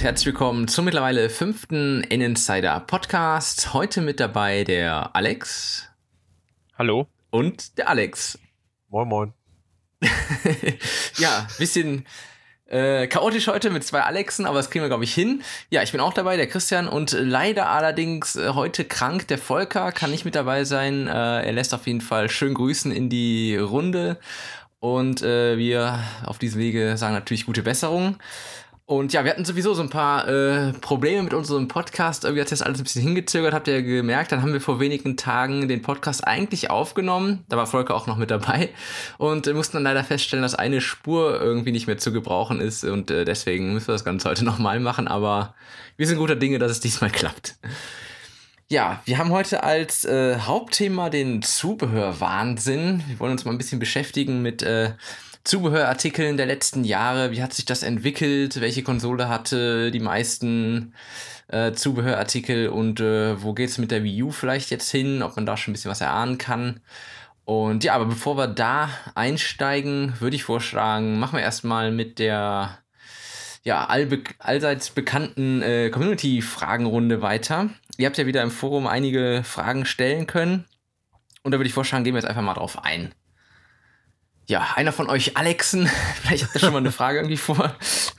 und herzlich willkommen zum mittlerweile fünften Insider Podcast. Heute mit dabei der Alex. Hallo. Und der Alex. Moin, moin. ja, bisschen äh, chaotisch heute mit zwei Alexen, aber das kriegen wir, glaube ich, hin. Ja, ich bin auch dabei, der Christian, und leider allerdings äh, heute krank. Der Volker kann nicht mit dabei sein. Äh, er lässt auf jeden Fall schön grüßen in die Runde. Und äh, wir auf diesem Wege sagen natürlich gute Besserung. Und ja, wir hatten sowieso so ein paar äh, Probleme mit unserem Podcast. Irgendwie hat das alles ein bisschen hingezögert, habt ihr ja gemerkt. Dann haben wir vor wenigen Tagen den Podcast eigentlich aufgenommen. Da war Volker auch noch mit dabei. Und äh, mussten dann leider feststellen, dass eine Spur irgendwie nicht mehr zu gebrauchen ist. Und äh, deswegen müssen wir das Ganze heute nochmal machen. Aber wir sind guter Dinge, dass es diesmal klappt. Ja, wir haben heute als äh, Hauptthema den Zubehörwahnsinn. Wir wollen uns mal ein bisschen beschäftigen mit äh, Zubehörartikeln der letzten Jahre. Wie hat sich das entwickelt? Welche Konsole hatte die meisten äh, Zubehörartikel und äh, wo geht es mit der Wii U vielleicht jetzt hin? Ob man da schon ein bisschen was erahnen kann. Und ja, aber bevor wir da einsteigen, würde ich vorschlagen, machen wir erstmal mit der ja, allbe allseits bekannten äh, Community-Fragenrunde weiter. Ihr habt ja wieder im Forum einige Fragen stellen können. Und da würde ich vorschlagen, gehen wir jetzt einfach mal drauf ein. Ja, einer von euch, Alexen, vielleicht habt ihr schon mal eine Frage irgendwie vor.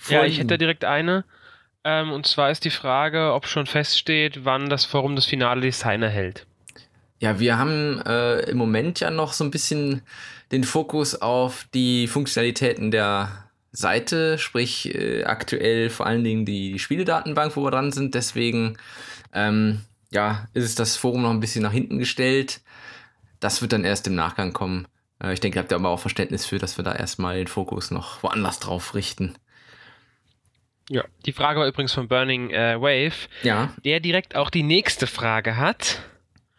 ja, ich hätte direkt eine. Ähm, und zwar ist die Frage, ob schon feststeht, wann das Forum das finale Design erhält. Ja, wir haben äh, im Moment ja noch so ein bisschen den Fokus auf die Funktionalitäten der Seite, sprich äh, aktuell vor allen Dingen die Spieledatenbank, wo wir dran sind. Deswegen ähm, ja, ist das Forum noch ein bisschen nach hinten gestellt. Das wird dann erst im Nachgang kommen. Äh, ich denke, ihr habt da aber auch Verständnis für, dass wir da erstmal den Fokus noch woanders drauf richten. Ja, die Frage war übrigens von Burning äh, Wave, ja. der direkt auch die nächste Frage hat.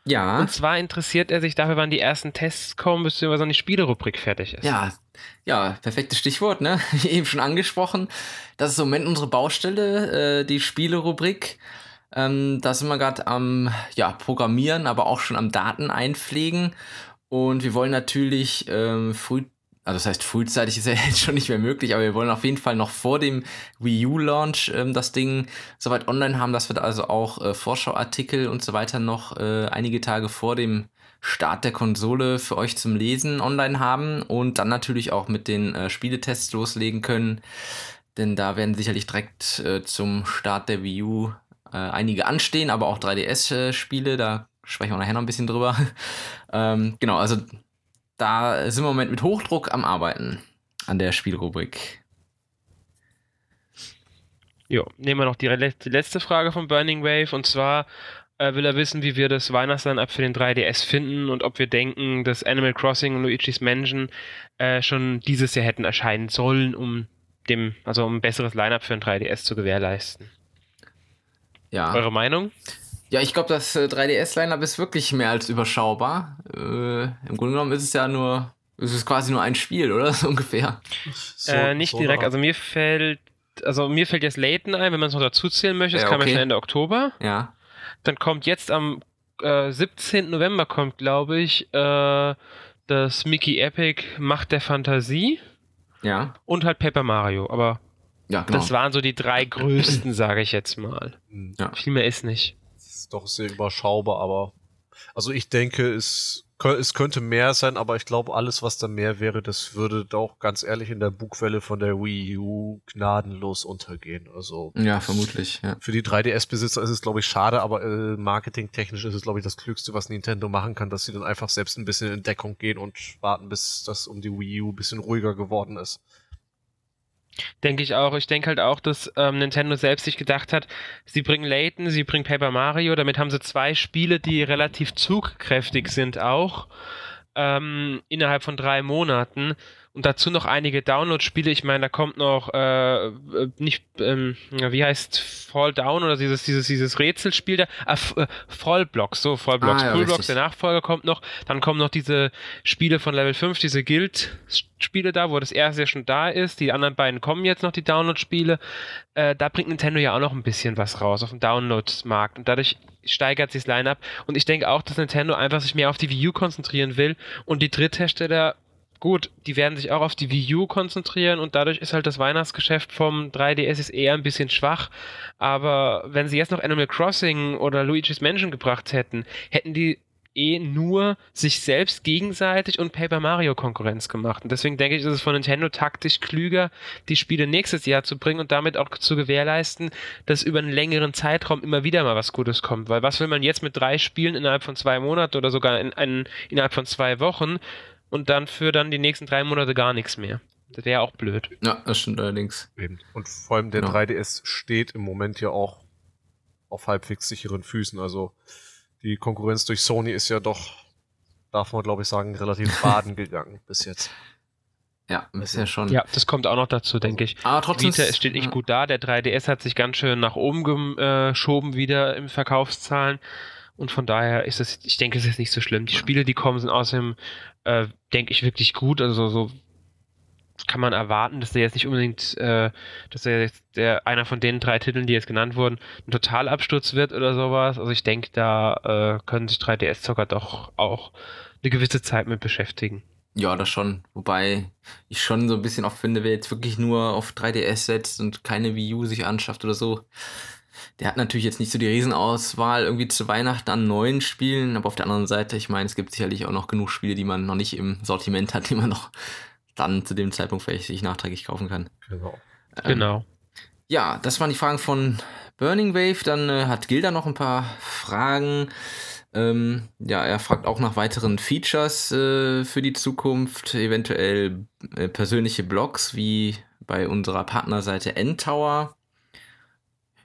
Ja. Und zwar interessiert er sich dafür, wann die ersten Tests kommen, beziehungsweise wann die Spielerubrik fertig ist. Ja, ja, perfektes Stichwort, ne? Wie eben schon angesprochen. Das ist im Moment unsere Baustelle, äh, die Spielerubrik. Ähm, da sind wir gerade am ja, Programmieren, aber auch schon am Daten einpflegen. Und wir wollen natürlich ähm, früh also das heißt, frühzeitig ist ja jetzt schon nicht mehr möglich, aber wir wollen auf jeden Fall noch vor dem Wii U-Launch ähm, das Ding soweit online haben, dass wir da also auch äh, Vorschauartikel und so weiter noch äh, einige Tage vor dem Start der Konsole für euch zum Lesen online haben und dann natürlich auch mit den äh, Spieletests loslegen können. Denn da werden sicherlich direkt äh, zum Start der Wii U äh, einige anstehen, aber auch 3DS-Spiele, da sprechen wir nachher noch ein bisschen drüber. ähm, genau, also da sind wir im Moment mit Hochdruck am Arbeiten an der Spielrubrik. Jo, nehmen wir noch die letzte Frage von Burning Wave und zwar äh, will er wissen, wie wir das Weihnachtsline-Up für den 3DS finden und ob wir denken, dass Animal Crossing und Luigi's Mansion äh, schon dieses Jahr hätten erscheinen sollen, um dem, also um ein besseres Line-Up für ein 3DS zu gewährleisten. Ja. Eure Meinung? Ja, ich glaube, das äh, 3DS-Line-Up ist wirklich mehr als überschaubar. Äh, Im Grunde genommen ist es ja nur, es ist quasi nur ein Spiel, oder? So ungefähr. So, äh, nicht so direkt. Also mir fällt, also mir fällt jetzt Layton ein, wenn man es noch dazu zählen möchte. Das ja, kam ja schon Ende Oktober. Ja. Dann kommt jetzt am äh, 17. November kommt, glaube ich, äh, das Mickey Epic Macht der Fantasie. Ja. Und halt Paper Mario. Aber ja, genau. das waren so die drei größten, sage ich jetzt mal. Ja. Viel mehr ist nicht doch sehr überschaubar, aber also ich denke, es, es könnte mehr sein, aber ich glaube, alles, was da mehr wäre, das würde doch ganz ehrlich in der Bugwelle von der Wii U gnadenlos untergehen. Also ja, vermutlich. Ja. Für die 3DS-Besitzer ist es, glaube ich, schade, aber äh, marketingtechnisch ist es, glaube ich, das Klügste, was Nintendo machen kann, dass sie dann einfach selbst ein bisschen in Deckung gehen und warten, bis das um die Wii U ein bisschen ruhiger geworden ist. Denke ich auch. Ich denke halt auch, dass ähm, Nintendo selbst sich gedacht hat, sie bringen Layton, sie bringen Paper Mario, damit haben sie zwei Spiele, die relativ zugkräftig sind auch, ähm, innerhalb von drei Monaten und dazu noch einige Download-Spiele. Ich meine, da kommt noch äh, äh nicht, ähm, wie heißt Fall Down oder dieses dieses dieses Rätselspiel da, ah, äh, Fallblocks, so Fallblocks, ah, ja, Fullblocks, der Nachfolger kommt noch. Dann kommen noch diese Spiele von Level 5, diese Guild-Spiele da, wo das erste ja schon da ist. Die anderen beiden kommen jetzt noch, die Download-Spiele. Äh, da bringt Nintendo ja auch noch ein bisschen was raus auf dem Download-Markt und dadurch steigert sich das Line-Up. Und ich denke auch, dass Nintendo einfach sich mehr auf die Wii U konzentrieren will und die Dritthersteller Gut, die werden sich auch auf die Wii U konzentrieren und dadurch ist halt das Weihnachtsgeschäft vom 3DS ist eher ein bisschen schwach. Aber wenn sie jetzt noch Animal Crossing oder Luigi's Mansion gebracht hätten, hätten die eh nur sich selbst gegenseitig und Paper Mario Konkurrenz gemacht. Und deswegen denke ich, ist es von Nintendo taktisch klüger, die Spiele nächstes Jahr zu bringen und damit auch zu gewährleisten, dass über einen längeren Zeitraum immer wieder mal was Gutes kommt. Weil was will man jetzt mit drei Spielen innerhalb von zwei Monaten oder sogar in, in, innerhalb von zwei Wochen und dann für dann die nächsten drei Monate gar nichts mehr? Das wäre auch blöd. Ja, das stimmt allerdings. Eben. Und vor allem der genau. 3DS steht im Moment ja auch auf halbwegs sicheren Füßen. Also die Konkurrenz durch Sony ist ja doch, darf man glaube ich sagen, relativ baden gegangen bis jetzt. Ja, bisher schon. Ja, das kommt auch noch dazu, denke ich. Aber trotzdem. Vita steht ja. gut da. Der 3DS hat sich ganz schön nach oben geschoben wieder im Verkaufszahlen. Und von daher ist es, ich denke, es ist nicht so schlimm. Die Spiele, die kommen, sind außerdem, äh, denke ich, wirklich gut. Also so kann man erwarten, dass der jetzt nicht unbedingt, äh, dass er jetzt der, einer von den drei Titeln, die jetzt genannt wurden, ein Totalabsturz wird oder sowas. Also ich denke, da äh, können sich 3DS-Zocker doch auch eine gewisse Zeit mit beschäftigen. Ja, das schon. Wobei ich schon so ein bisschen auch finde, wer jetzt wirklich nur auf 3DS setzt und keine Wii U sich anschafft oder so, der hat natürlich jetzt nicht so die Riesenauswahl irgendwie zu Weihnachten an neuen Spielen, aber auf der anderen Seite, ich meine, es gibt sicherlich auch noch genug Spiele, die man noch nicht im Sortiment hat, die man noch dann zu dem Zeitpunkt vielleicht sich nachträglich kaufen kann. Genau. Ähm, genau. Ja, das waren die Fragen von Burning Wave. Dann äh, hat Gilda noch ein paar Fragen. Ähm, ja, er fragt auch nach weiteren Features äh, für die Zukunft, eventuell äh, persönliche Blogs wie bei unserer Partnerseite N-Tower.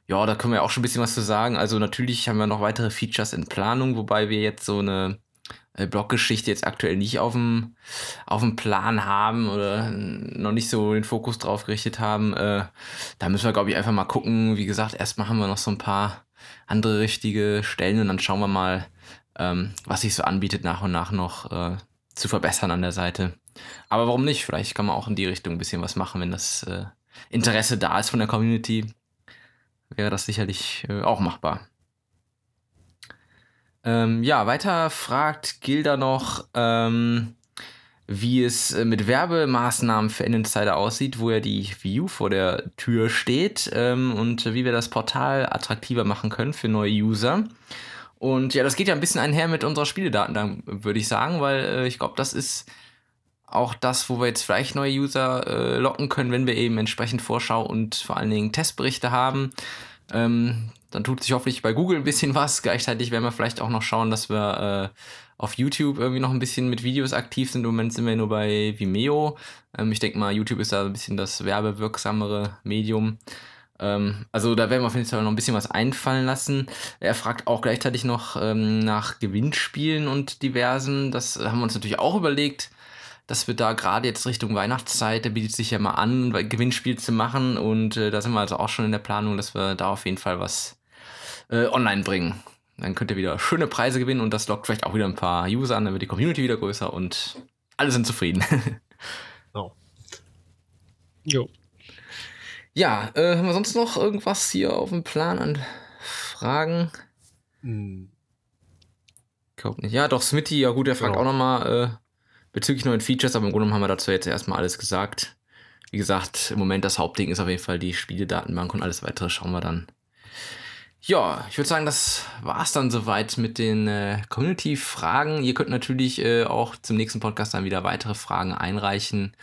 Ja, da können wir auch schon ein bisschen was zu sagen. Also natürlich haben wir noch weitere Features in Planung, wobei wir jetzt so eine äh, Bloggeschichte jetzt aktuell nicht auf dem, auf dem Plan haben oder noch nicht so den Fokus drauf gerichtet haben. Äh, da müssen wir, glaube ich, einfach mal gucken. Wie gesagt, erstmal haben wir noch so ein paar andere richtige Stellen und dann schauen wir mal, ähm, was sich so anbietet, nach und nach noch äh, zu verbessern an der Seite. Aber warum nicht? Vielleicht kann man auch in die Richtung ein bisschen was machen, wenn das Interesse da ist von der Community. Wäre das sicherlich äh, auch machbar. Ähm, ja, weiter fragt Gilda noch, ähm, wie es äh, mit Werbemaßnahmen für Insider aussieht, wo ja die View vor der Tür steht ähm, und wie wir das Portal attraktiver machen können für neue User. Und ja, das geht ja ein bisschen einher mit unserer Spieledaten, dann würde ich sagen, weil äh, ich glaube, das ist auch das, wo wir jetzt vielleicht neue User äh, locken können, wenn wir eben entsprechend Vorschau und vor allen Dingen Testberichte haben. Ähm, dann tut sich hoffentlich bei Google ein bisschen was. Gleichzeitig werden wir vielleicht auch noch schauen, dass wir äh, auf YouTube irgendwie noch ein bisschen mit Videos aktiv sind. Im Moment sind wir nur bei Vimeo. Ähm, ich denke mal, YouTube ist da ein bisschen das werbewirksamere Medium. Ähm, also da werden wir auf jeden Fall noch ein bisschen was einfallen lassen. Er fragt auch gleichzeitig noch ähm, nach Gewinnspielen und diversen. Das haben wir uns natürlich auch überlegt dass wir da gerade jetzt Richtung Weihnachtszeit, da bietet sich ja mal an, Gewinnspiel zu machen und äh, da sind wir also auch schon in der Planung, dass wir da auf jeden Fall was äh, online bringen. Dann könnt ihr wieder schöne Preise gewinnen und das lockt vielleicht auch wieder ein paar User an, dann wird die Community wieder größer und alle sind zufrieden. oh. Jo. Ja, äh, haben wir sonst noch irgendwas hier auf dem Plan an Fragen? Hm. Ich glaube nicht. Ja, doch, Smitty, ja gut, der fragt genau. auch nochmal, äh, bezüglich neuen Features, aber im Grunde haben wir dazu jetzt erstmal alles gesagt. Wie gesagt, im Moment das Hauptding ist auf jeden Fall die Spieledatenbank und alles weitere schauen wir dann. Ja, ich würde sagen, das war es dann soweit mit den äh, Community-Fragen. Ihr könnt natürlich äh, auch zum nächsten Podcast dann wieder weitere Fragen einreichen.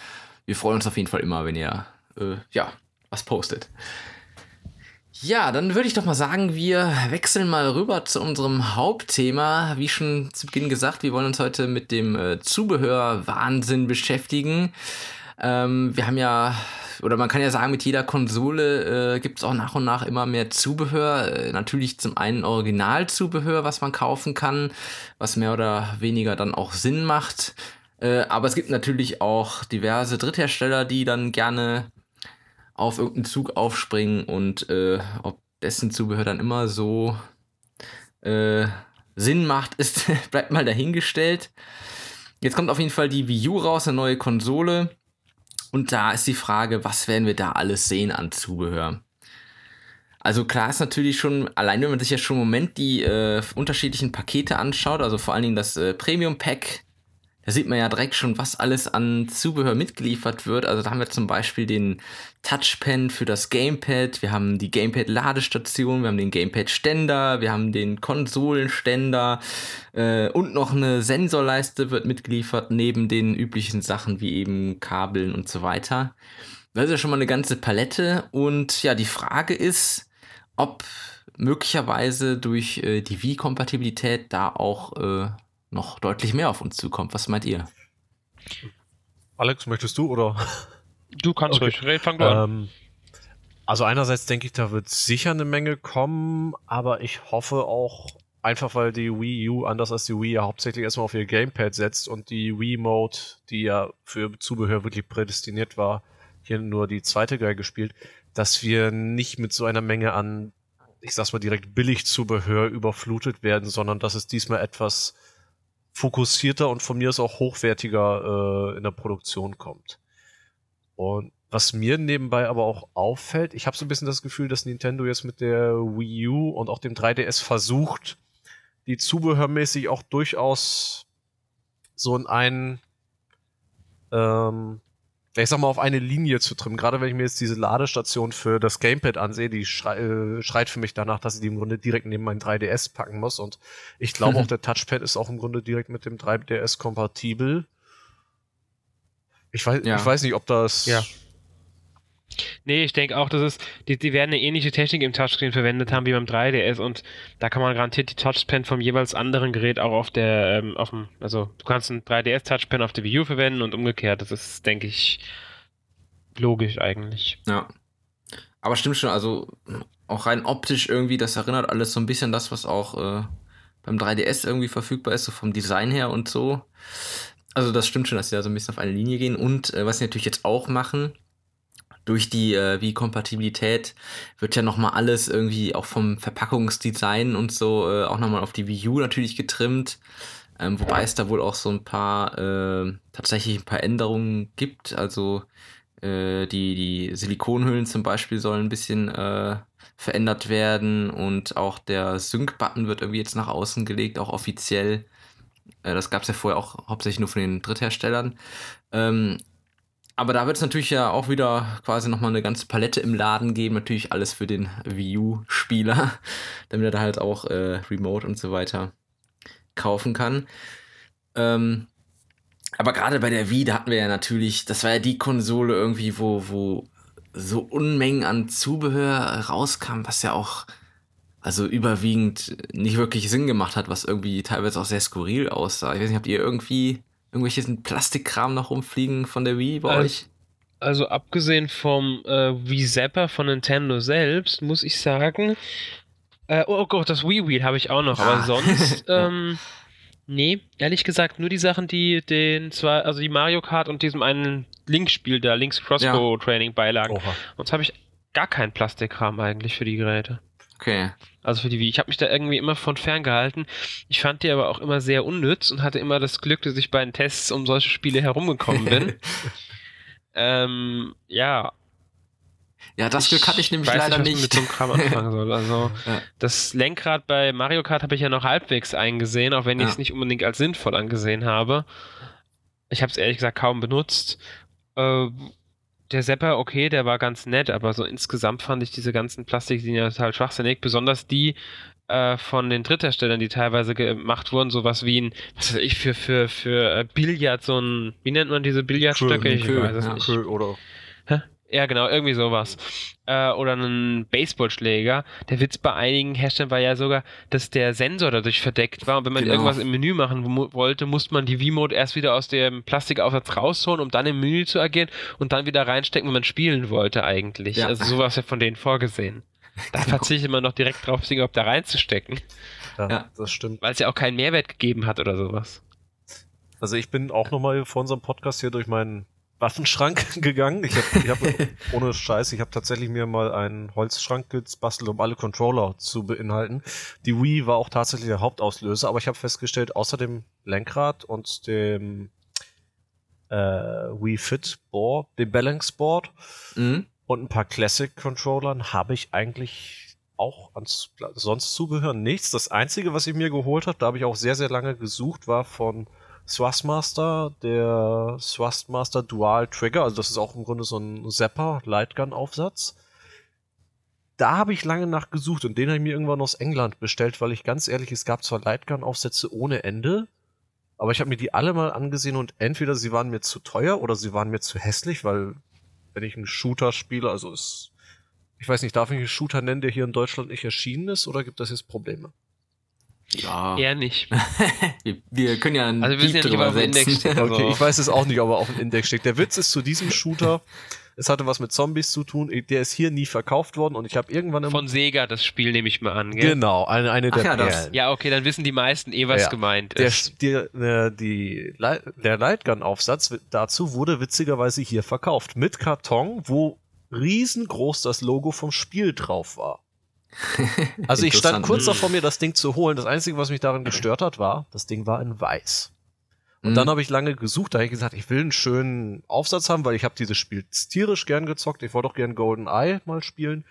Wir freuen uns auf jeden Fall immer, wenn ihr äh, ja, was postet. Ja, dann würde ich doch mal sagen, wir wechseln mal rüber zu unserem Hauptthema. Wie schon zu Beginn gesagt, wir wollen uns heute mit dem äh, Zubehörwahnsinn beschäftigen. Ähm, wir haben ja, oder man kann ja sagen, mit jeder Konsole äh, gibt es auch nach und nach immer mehr Zubehör. Äh, natürlich zum einen Originalzubehör, was man kaufen kann, was mehr oder weniger dann auch Sinn macht. Äh, aber es gibt natürlich auch diverse Dritthersteller, die dann gerne auf irgendeinen Zug aufspringen und äh, ob dessen Zubehör dann immer so äh, Sinn macht, ist, bleibt mal dahingestellt. Jetzt kommt auf jeden Fall die Wii U raus, eine neue Konsole. Und da ist die Frage, was werden wir da alles sehen an Zubehör? Also klar ist natürlich schon, allein wenn man sich ja schon im Moment die äh, unterschiedlichen Pakete anschaut, also vor allen Dingen das äh, Premium Pack, da sieht man ja direkt schon, was alles an Zubehör mitgeliefert wird. Also da haben wir zum Beispiel den Touchpen für das Gamepad, wir haben die Gamepad-Ladestation, wir haben den Gamepad-Ständer, wir haben den Konsolenständer äh, und noch eine Sensorleiste wird mitgeliefert, neben den üblichen Sachen wie eben Kabeln und so weiter. Das ist ja schon mal eine ganze Palette. Und ja, die Frage ist, ob möglicherweise durch äh, die Wii-Kompatibilität da auch äh, noch deutlich mehr auf uns zukommt. Was meint ihr? Alex, möchtest du oder? Du kannst okay. ruhig reden, fang du an. Ähm, also einerseits denke ich, da wird sicher eine Menge kommen, aber ich hoffe auch einfach, weil die Wii U anders als die Wii ja hauptsächlich erstmal auf ihr Gamepad setzt und die Wii Mode, die ja für Zubehör wirklich prädestiniert war, hier nur die zweite Geige spielt, dass wir nicht mit so einer Menge an, ich sag's mal direkt billig Zubehör überflutet werden, sondern dass es diesmal etwas fokussierter und von mir aus auch hochwertiger äh, in der Produktion kommt. Und was mir nebenbei aber auch auffällt, ich habe so ein bisschen das Gefühl, dass Nintendo jetzt mit der Wii U und auch dem 3DS versucht, die zubehörmäßig auch durchaus so in einen ähm, ich sag mal, auf eine Linie zu trimmen. Gerade wenn ich mir jetzt diese Ladestation für das Gamepad ansehe, die schrei äh, schreit für mich danach, dass ich die im Grunde direkt neben meinen 3DS packen muss. Und ich glaube auch, der Touchpad ist auch im Grunde direkt mit dem 3DS kompatibel. Ich weiß, ja. ich weiß nicht, ob das ja. Nee, ich denke auch, dass es, die, die werden eine ähnliche Technik im Touchscreen verwendet haben wie beim 3DS und da kann man garantiert die Touchpen vom jeweils anderen Gerät auch auf der, ähm, auf dem, also du kannst ein 3DS Touchpen auf der Wii U verwenden und umgekehrt. Das ist, denke ich, logisch eigentlich. Ja. Aber stimmt schon, also auch rein optisch irgendwie, das erinnert alles so ein bisschen das, was auch äh, beim 3DS irgendwie verfügbar ist, so vom Design her und so. Also das stimmt schon, dass sie da so ein bisschen auf eine Linie gehen. Und äh, was sie natürlich jetzt auch machen, durch die äh, Wii-Kompatibilität wird ja nochmal alles irgendwie auch vom Verpackungsdesign und so äh, auch nochmal auf die Wii U natürlich getrimmt. Ähm, wobei es da wohl auch so ein paar, äh, tatsächlich ein paar Änderungen gibt. Also äh, die, die Silikonhüllen zum Beispiel sollen ein bisschen äh, verändert werden und auch der Sync-Button wird irgendwie jetzt nach außen gelegt, auch offiziell. Äh, das gab es ja vorher auch hauptsächlich nur von den Drittherstellern. Ähm, aber da wird es natürlich ja auch wieder quasi nochmal eine ganze Palette im Laden geben. Natürlich alles für den Wii U-Spieler, damit er da halt auch äh, Remote und so weiter kaufen kann. Ähm, aber gerade bei der Wii, da hatten wir ja natürlich, das war ja die Konsole irgendwie, wo, wo so Unmengen an Zubehör rauskam, was ja auch also überwiegend nicht wirklich Sinn gemacht hat, was irgendwie teilweise auch sehr skurril aussah. Ich weiß nicht, habt ihr irgendwie irgendwelchen Plastikkram noch rumfliegen von der Wii bei also, euch? Also abgesehen vom äh, Wii Zapper von Nintendo selbst, muss ich sagen, äh, oh Gott, das Wii Wheel habe ich auch noch, ah. aber sonst, ähm, nee, ehrlich gesagt, nur die Sachen, die den zwei, also die Mario Kart und diesem einen Link-Spiel da, Links Crossbow Training beilagen. Oha. Sonst habe ich gar keinen Plastikkram eigentlich für die Geräte. Okay. Also für die Wii. Ich habe mich da irgendwie immer von fern gehalten. Ich fand die aber auch immer sehr unnütz und hatte immer das Glück, dass ich bei den Tests um solche Spiele herumgekommen bin. ähm, ja. Ja, das Glück hatte ich nämlich ich leider nicht. mit so einem Kram anfangen soll. Also ja. das Lenkrad bei Mario Kart habe ich ja noch halbwegs eingesehen, auch wenn ich es nicht unbedingt als sinnvoll angesehen habe. Ich habe es ehrlich gesagt kaum benutzt. Äh, der Sepper, okay, der war ganz nett, aber so insgesamt fand ich diese ganzen Plastiklinien total schwachsinnig. Besonders die äh, von den Drittherstellern, die teilweise gemacht wurden, sowas wie ein, was weiß ich, für, für, für äh, Billard, so ein, wie nennt man diese Billardstöcke? Ich weiß es nicht. Oder? Ja, genau, irgendwie sowas. Äh, oder einen Baseballschläger. Der Witz bei einigen Herstellern war ja sogar, dass der Sensor dadurch verdeckt war. Und wenn man genau. irgendwas im Menü machen wollte, musste man die V-Mode erst wieder aus dem Plastikaufsatz rausholen, um dann im Menü zu agieren und dann wieder reinstecken, wenn man spielen wollte eigentlich. Ja. Also sowas ja von denen vorgesehen. Da genau. verzichtet man noch direkt drauf, Dinge da reinzustecken. Ja, ja, das stimmt. Weil es ja auch keinen Mehrwert gegeben hat oder sowas. Also ich bin auch nochmal vor unserem Podcast hier durch meinen Waffenschrank gegangen. Ich habe, hab, ohne Scheiß, ich habe tatsächlich mir mal einen Holzschrank gebastelt, um alle Controller zu beinhalten. Die Wii war auch tatsächlich der Hauptauslöser, aber ich habe festgestellt, außer dem Lenkrad und dem äh, Wii Fit Board, dem Balance Board mhm. und ein paar Classic Controllern habe ich eigentlich auch ans, sonst Zubehör nichts. Das einzige, was ich mir geholt habe, da habe ich auch sehr, sehr lange gesucht, war von Thrustmaster, der Thrustmaster Dual Trigger, also das ist auch im Grunde so ein Zapper Lightgun Aufsatz. Da habe ich lange nachgesucht und den habe ich mir irgendwann aus England bestellt, weil ich ganz ehrlich, es gab zwar Lightgun Aufsätze ohne Ende, aber ich habe mir die alle mal angesehen und entweder sie waren mir zu teuer oder sie waren mir zu hässlich, weil wenn ich einen Shooter spiele, also ist, ich weiß nicht, darf ich einen Shooter nennen, der hier in Deutschland nicht erschienen ist oder gibt das jetzt Probleme? Ja. Eher nicht. wir, wir können ja einen Also wir wissen ja Piep nicht, ob er drüber auf dem Index setzen. steht. Okay, ich weiß es auch nicht, ob er auf dem Index steht. Der Witz ist zu diesem Shooter, es hatte was mit Zombies zu tun, der ist hier nie verkauft worden und ich habe irgendwann im Von Sega das Spiel nehme ich mal an, gell? Genau, eine, eine Ach der ja, das- Perlen. Ja, okay, dann wissen die meisten eh, was Ja. gemeint Der, ist. die, äh, die, der Lightgun-Aufsatz dazu wurde witzigerweise hier verkauft. Mit Karton, wo riesengroß das Logo vom Spiel drauf war. Also ich stand kurz davor, mir das Ding zu holen. Das Einzige, was mich daran gestört hat, war, das Ding war in weiß. Und Mhm. dann habe ich lange gesucht, da habe ich gesagt, ich will einen schönen Aufsatz haben, weil ich habe dieses Spiel tierisch gern gezockt. Ich wollte auch gern Golden Eye mal spielen.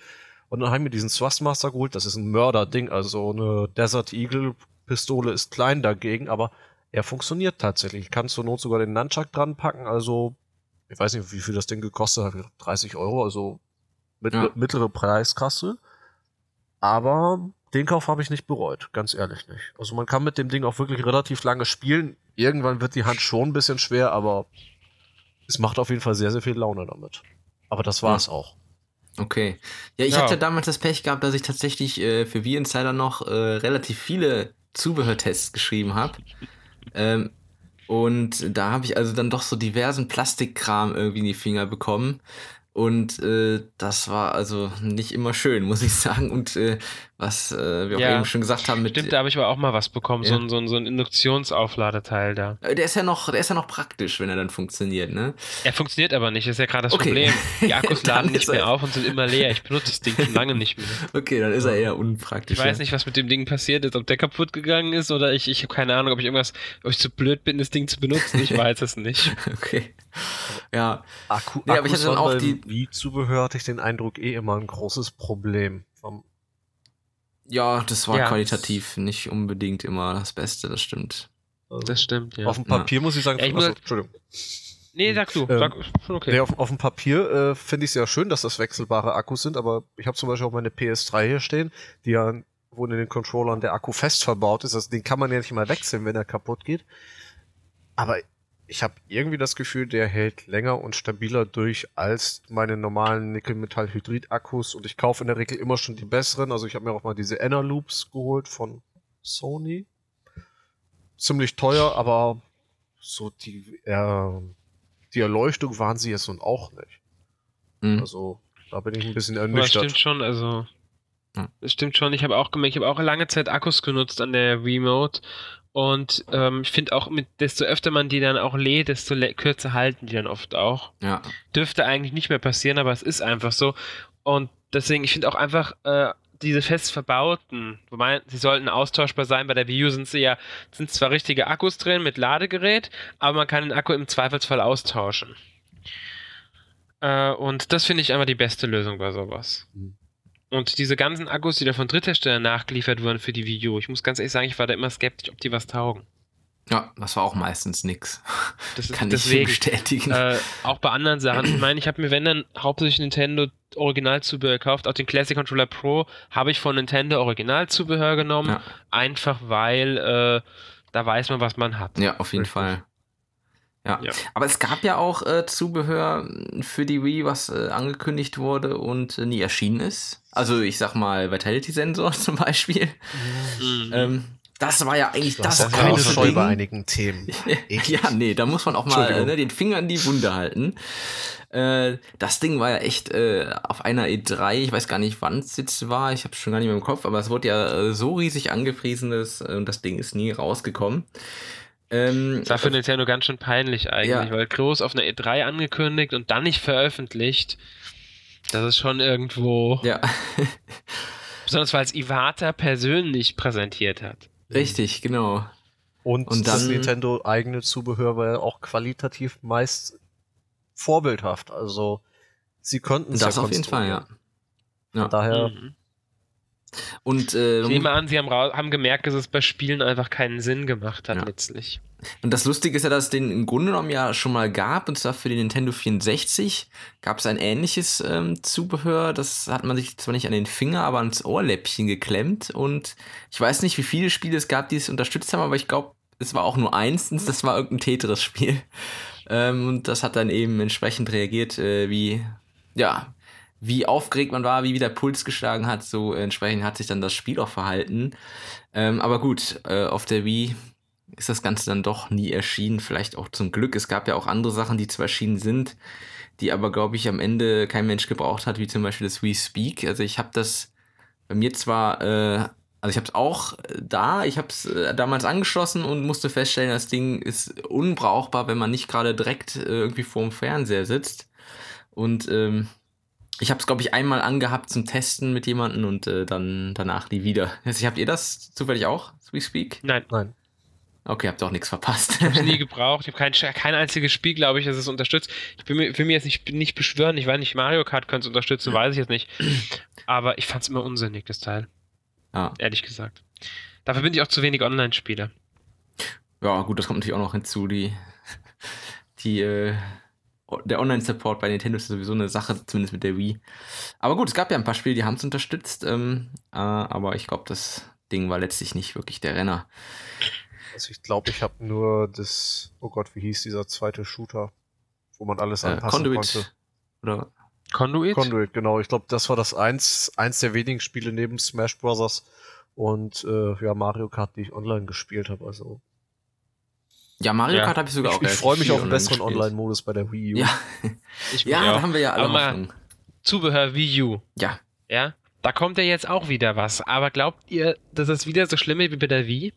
Und dann habe ich mir diesen Thrustmaster geholt. Das ist ein Mörderding. Also eine Desert Eagle Pistole ist klein dagegen, aber er funktioniert tatsächlich. Ich kann zur Not sogar den Nunchuck dran packen. Also ich weiß nicht, wie viel das Ding gekostet hat. 30 Euro, also mittlere, Ja. mittlere Preiskasse. Aber den Kauf habe ich nicht bereut, ganz ehrlich nicht. Also man kann mit dem Ding auch wirklich relativ lange spielen. Irgendwann wird die Hand schon ein bisschen schwer, aber es macht auf jeden Fall sehr, sehr viel Laune damit. Aber das war's auch. Okay. Ja, ich Ja. hatte damals das Pech gehabt, dass ich tatsächlich äh, für V-Insider noch äh, relativ viele Zubehörtests geschrieben habe. ähm, und da habe ich also dann doch so diversen Plastikkram irgendwie in die Finger bekommen. Und äh, das war also nicht immer schön, muss ich sagen. Und äh, was äh, wir auch Ja. eben schon gesagt haben, mit Stimmt, da habe ich aber auch mal was bekommen, so, Ja. ein, so, ein, so ein Induktionsaufladeteil da. Äh, der ist ja noch, der ist ja noch praktisch, wenn er dann funktioniert, ne? Er funktioniert aber nicht, das ist ja gerade das Okay. Problem. Die Akkus laden nicht mehr auf und sind immer leer. Ich benutze das Ding schon lange nicht mehr. Okay, dann ist er eher unpraktisch. Ich weiß nicht, was mit dem Ding passiert ist, ob der kaputt gegangen ist oder ich, ich habe keine Ahnung, ob ich irgendwas, ob ich zu blöd bin, das Ding zu benutzen. Ich weiß es nicht. Okay. Ja, Akku, Nee, aber ich hatte dann auch die- beim Wii-Zubehör, hatte ich den Eindruck, eh immer ein großes Problem. Ja, das war Ja. qualitativ nicht unbedingt immer das Beste, das stimmt. also Das stimmt, ja. Auf dem Papier muss ich sagen, Ja, ich achso, muss- Entschuldigung. Nee, sag du. Ähm, Sag, okay. Nee, auf, auf dem Papier äh, finde ich es ja schön, dass das wechselbare Akkus sind, aber ich habe zum Beispiel auch meine PS3 hier stehen, die ja, wo in den Controllern der Akku fest verbaut ist. Also den kann man ja nicht mal wechseln, wenn er kaputt geht. Aber ich habe irgendwie das Gefühl, der hält länger und stabiler durch als meine normalen Nickel-Metall-Hydrid-Akkus und ich kaufe in der Regel immer schon die besseren. Also ich habe mir auch mal diese Enerloops geholt von Sony. Ziemlich teuer, aber so die, äh, die Erleuchtung waren sie jetzt nun auch nicht. Mhm. Also da bin ich ein bisschen Aber das ernüchtert. stimmt schon, also. Ja. Das stimmt schon. Ich habe auch gemerkt, ich habe auch lange Zeit Akkus genutzt an der Remote. Und ähm, ich finde auch, mit desto öfter man die dann auch lädt, desto kürzer halten die dann oft auch. Ja. Dürfte eigentlich nicht mehr passieren, aber es ist einfach so. Und deswegen, ich finde auch einfach äh, diese fest verbauten, wobei sie sollten austauschbar sein. Bei der Wii U sind sie ja, sind zwar richtige Akkus drin mit Ladegerät, aber man kann den Akku im Zweifelsfall austauschen. Äh, und das finde ich einfach die beste Lösung bei sowas. Mhm. Und diese ganzen Akkus, die da von Drittherstellern nachgeliefert wurden für die Wii U, ich muss ganz ehrlich sagen, ich war da immer skeptisch, ob die was taugen. Ja, das war auch meistens nix. Das ist Kann ich deswegen. bestätigen. Äh, auch bei anderen Sachen. Ich meine, ich habe mir, wenn dann hauptsächlich Nintendo Originalzubehör gekauft. Auch den Classic Controller Pro habe ich von Nintendo Originalzubehör genommen. Ja. Einfach weil äh, da weiß man, was man hat. Ja, auf jeden Richtig. Fall. Ja. Ja. aber es gab ja auch äh, Zubehör für die Wii, was äh, angekündigt wurde und äh, nie erschienen ist. Also ich sag mal Vitality-Sensor zum Beispiel. Mhm. Ähm, das war ja eigentlich das auch keine Scheu Ding. bei einigen Themen. ja, nee, da muss man auch mal äh, ne, den Finger in die Wunde halten. Äh, das Ding war ja echt äh, auf einer E3, ich weiß gar nicht, wann es jetzt war, ich habe schon gar nicht mehr im Kopf, aber es wurde ja äh, so riesig angepriesen, dass, äh, und das Ding ist nie rausgekommen. Ähm, Das war für Nintendo ganz schön peinlich eigentlich, Ja. weil groß auf einer E3 angekündigt und dann nicht veröffentlicht. Das ist schon irgendwo. ja, Besonders weil es Iwata persönlich präsentiert hat. richtig, genau. Und, Und das dann- Nintendo eigene Zubehör war ja auch qualitativ meist vorbildhaft. Also sie konnten es Das ja auf jeden Fall, ja. Von daher, Mhm. Und, äh, ich nehme an, sie haben, haben gemerkt, dass es bei Spielen einfach keinen Sinn gemacht hat, Ja. letztlich. Und das Lustige ist ja, dass es den im Grunde genommen ja schon mal gab, und zwar für den Nintendo 64 gab es ein ähnliches ähm, Zubehör. Das hat man sich zwar nicht an den Finger, aber ans Ohrläppchen geklemmt. Und ich weiß nicht, wie viele Spiele es gab, die es unterstützt haben, aber ich glaube, es war auch nur eins, das war irgendein Tetris-Spiel. Ähm, und das hat dann eben entsprechend reagiert, äh, wie, ja, wie aufgeregt man war, wie, wie der Puls geschlagen hat. So entsprechend hat sich dann das Spiel auch verhalten. Ähm, aber gut, äh, auf der Wii ist das Ganze dann doch nie erschienen. Vielleicht auch zum Glück. Es gab ja auch andere Sachen, die zwar erschienen sind, die aber, glaube ich, am Ende kein Mensch gebraucht hat, wie zum Beispiel das Wii Speak. Also ich habe das bei mir zwar, äh, also ich habe es auch äh, da, ich habe es äh, damals angeschlossen und musste feststellen, das Ding ist unbrauchbar, wenn man nicht gerade direkt äh, irgendwie vor dem Fernseher sitzt. Und ähm, ich habe es, glaube ich, einmal angehabt zum Testen mit jemandem und äh, dann danach nie wieder. Also, habt ihr das zufällig auch, das Wii Speak? Nein, Nein. Okay, habt ihr auch nichts verpasst. ich habe es nie gebraucht. Ich habe kein, kein einziges Spiel, glaube ich, das es unterstützt. Ich bin mir, will mir jetzt nicht, nicht beschwören. Ich weiß nicht, Mario Kart könnte es unterstützen, weiß ich jetzt nicht. Aber ich fand es immer unsinnig, das Teil. ja. Ehrlich gesagt. Dafür bin ich auch zu wenig Online-Spieler. ja, gut, das kommt natürlich auch noch hinzu. Die, die, äh, der Online-Support bei Nintendo ist sowieso eine Sache, zumindest mit der Wii. Aber gut, es gab ja ein paar Spiele, die haben es unterstützt. Ähm, äh, aber ich glaube, das Ding war letztlich nicht wirklich der Renner. Also ich glaube, ich habe nur das, oh Gott, wie hieß dieser zweite Shooter, wo man alles Äh, anpassen Conduit. konnte. Oder? Conduit? Conduit, genau. Ich glaube, das war das eins, eins der wenigen Spiele neben Smash Bros. und äh, ja, Mario Kart, die ich online gespielt habe. Also Ja, Mario Ja. Kart habe ich sogar ich, auch. ich freue mich auf einen besseren. Online-Modus bei der Wii U. Ja, ja, bin da haben wir ja alle Aber Hoffnung. Zubehör Wii U. Ja, Ja, da kommt ja jetzt auch wieder was. Aber glaubt ihr, dass es wieder so schlimm ist wie bei der Wii?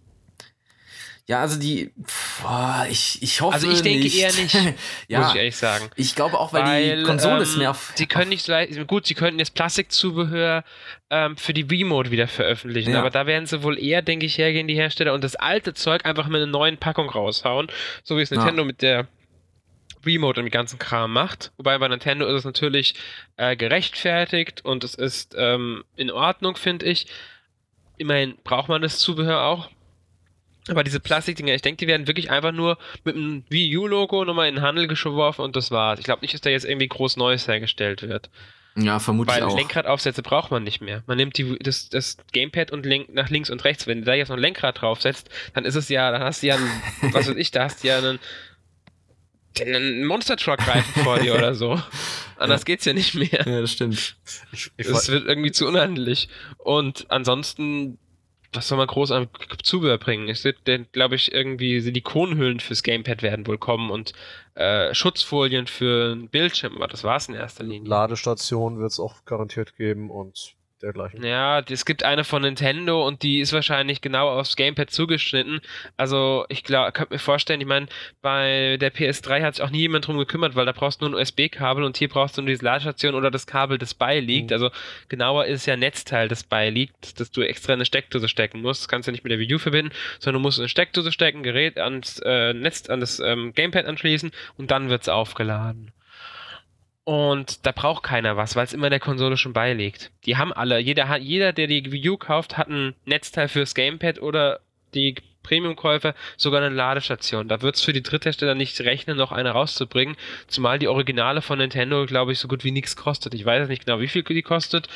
Ja, also die, boah, ich, ich hoffe Also ich denke nicht. eher nicht, ja, muss ich ehrlich sagen. ich glaube auch, weil, die Konsole ist ähm, mehr auf. Sie können nicht so leicht, gut, sie könnten jetzt Plastikzubehör ähm, für die Remote wieder veröffentlichen, Ja. aber da werden sie wohl eher, denke ich, hergehen, die Hersteller, und das alte Zeug einfach mit einer neuen Packung raushauen, so wie es Ja. Nintendo mit der Remote und dem ganzen Kram macht. Wobei bei Nintendo ist es natürlich äh, gerechtfertigt und es ist ähm, in Ordnung, finde ich. Immerhin braucht man das Zubehör auch. Aber diese Plastikdinger, ich denke, die werden wirklich einfach nur mit einem Wii U-Logo nochmal in den Handel geworfen und das war's. Ich glaube nicht, dass da jetzt irgendwie groß Neues hergestellt wird. ja, vermutlich Weil auch. Lenkradaufsätze braucht man nicht mehr. Man nimmt die, das, das Gamepad und lenkt nach links und rechts. Wenn du da jetzt noch ein Lenkrad draufsetzt, dann ist es ja, dann hast du ja einen, was weiß ich, da hast du ja einen, einen Monster Truck Reifen vor dir oder so. Anders geht's ja nicht mehr. Ja, das stimmt. Ich, ich, Es wird irgendwie zu unhandlich. Und ansonsten, was soll man groß an Zubehör bringen? Es wird, glaube ich, irgendwie Silikonhüllen fürs Gamepad werden wohl kommen und äh, Schutzfolien für den Bildschirm, aber das war's in erster Linie. Ladestation wird es auch garantiert geben und dergleichen. Ja, es gibt eine von Nintendo und die ist wahrscheinlich genau aufs Gamepad zugeschnitten. Also ich glaube, könnte mir vorstellen, ich meine, bei der PS3 hat sich auch nie jemand drum gekümmert, weil da brauchst du nur ein USB-Kabel und hier brauchst du nur diese Ladestation oder das Kabel, das beiliegt. Mhm. Also genauer ist ja ein Netzteil, das beiliegt, dass du extra in eine Steckdose stecken musst. Das kannst du nicht mit der Wii U verbinden, sondern du musst eine Steckdose stecken, Gerät ans äh, Netz, an das ähm, Gamepad anschließen und dann wird's aufgeladen. Und da braucht keiner was, weil es immer der Konsole schon beiliegt. Die haben alle, jeder, hat, jeder, der die Wii U kauft, hat ein Netzteil fürs Gamepad oder die Premium-Käufer sogar eine Ladestation. Da wird es für die Dritthersteller nicht rechnen, noch eine rauszubringen, zumal die Originale von Nintendo, glaube ich, so gut wie nichts kostet. Ich weiß nicht genau, wie viel die kostet,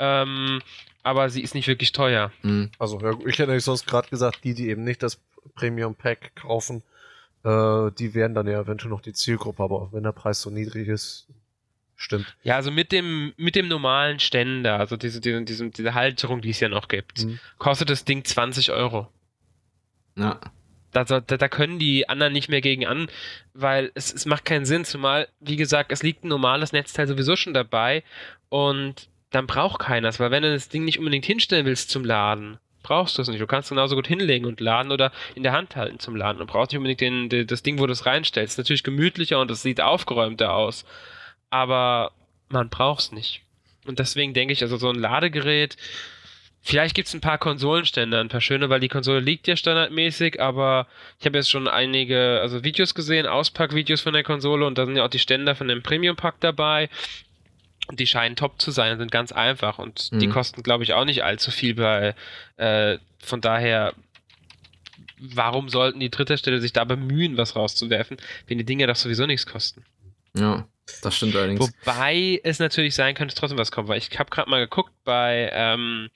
ähm, aber sie ist nicht wirklich teuer. Mhm. Also, ja, ich hätte nämlich sonst gerade gesagt, die, die eben nicht das Premium Pack kaufen, äh, die wären dann ja eventuell noch die Zielgruppe, aber wenn der Preis so niedrig ist, stimmt. Ja, also mit dem, mit dem normalen Ständer, also diese, diese, diese, diese Halterung, die es ja noch gibt, Mhm. kostet das Ding 20 Euro. Ja. da, da, da können die anderen nicht mehr gegen an, weil es, es macht keinen Sinn, zumal, wie gesagt, es liegt ein normales Netzteil sowieso schon dabei und dann braucht keiner es, weil wenn du das Ding nicht unbedingt hinstellen willst zum Laden, brauchst du es nicht. Du kannst genauso gut hinlegen und laden oder in der Hand halten zum Laden. Du brauchst nicht unbedingt den, den, das Ding, wo du es reinstellst. Ist natürlich gemütlicher und es sieht aufgeräumter aus, aber man braucht es nicht. Und deswegen denke ich, also so ein Ladegerät, Vielleicht gibt es ein paar Konsolenständer, ein paar schöne, weil die Konsole liegt ja standardmäßig, aber ich habe jetzt schon einige also Videos gesehen, Auspackvideos von der Konsole und da sind ja auch die Ständer von dem Premium-Pack dabei. die scheinen top zu sein und sind ganz einfach und Mhm. die kosten, glaube ich, auch nicht allzu viel bei. Äh, von daher, warum sollten die Dritthersteller sich da bemühen, was rauszuwerfen, wenn die Dinge doch sowieso nichts kosten? Ja, das stimmt allerdings. Wobei es natürlich sein könnte, dass trotzdem was kommt, weil ich habe gerade mal geguckt bei ähm,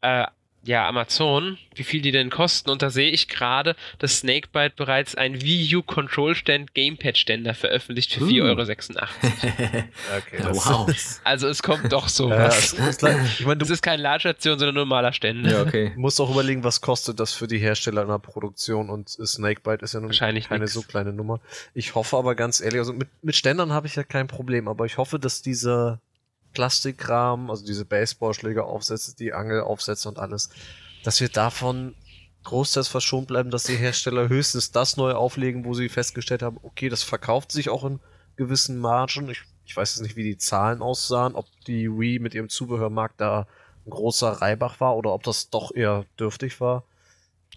äh, ja, Amazon, wie viel die denn kosten und da sehe ich gerade, dass Snakebite bereits ein Wii U Control Stand Gamepad Ständer veröffentlicht für Uh. 4,86 Euro. Okay, Ja, wow. Also es kommt doch Ja, sowas. es ist le- ich meine, du Das ist kein Ladestation, sondern ein normaler Ständer. ja, okay. musst auch überlegen, was kostet das für die Hersteller in der Produktion und Snakebite ist ja nun Wahrscheinlich keine nix. so kleine Nummer. Ich hoffe aber ganz ehrlich, also mit, mit Ständern habe ich ja kein Problem, aber ich hoffe, dass dieser Plastikrahmen, also diese Baseballschläger-Aufsätze, die Angelaufsätze und alles, dass wir davon großteils verschont bleiben, dass die Hersteller höchstens das neu auflegen, wo sie festgestellt haben, okay, das verkauft sich auch in gewissen Margen. Ich, ich weiß jetzt nicht, wie die Zahlen aussahen, ob die Wii mit ihrem Zubehörmarkt da ein großer Reibach war oder ob das doch eher dürftig war.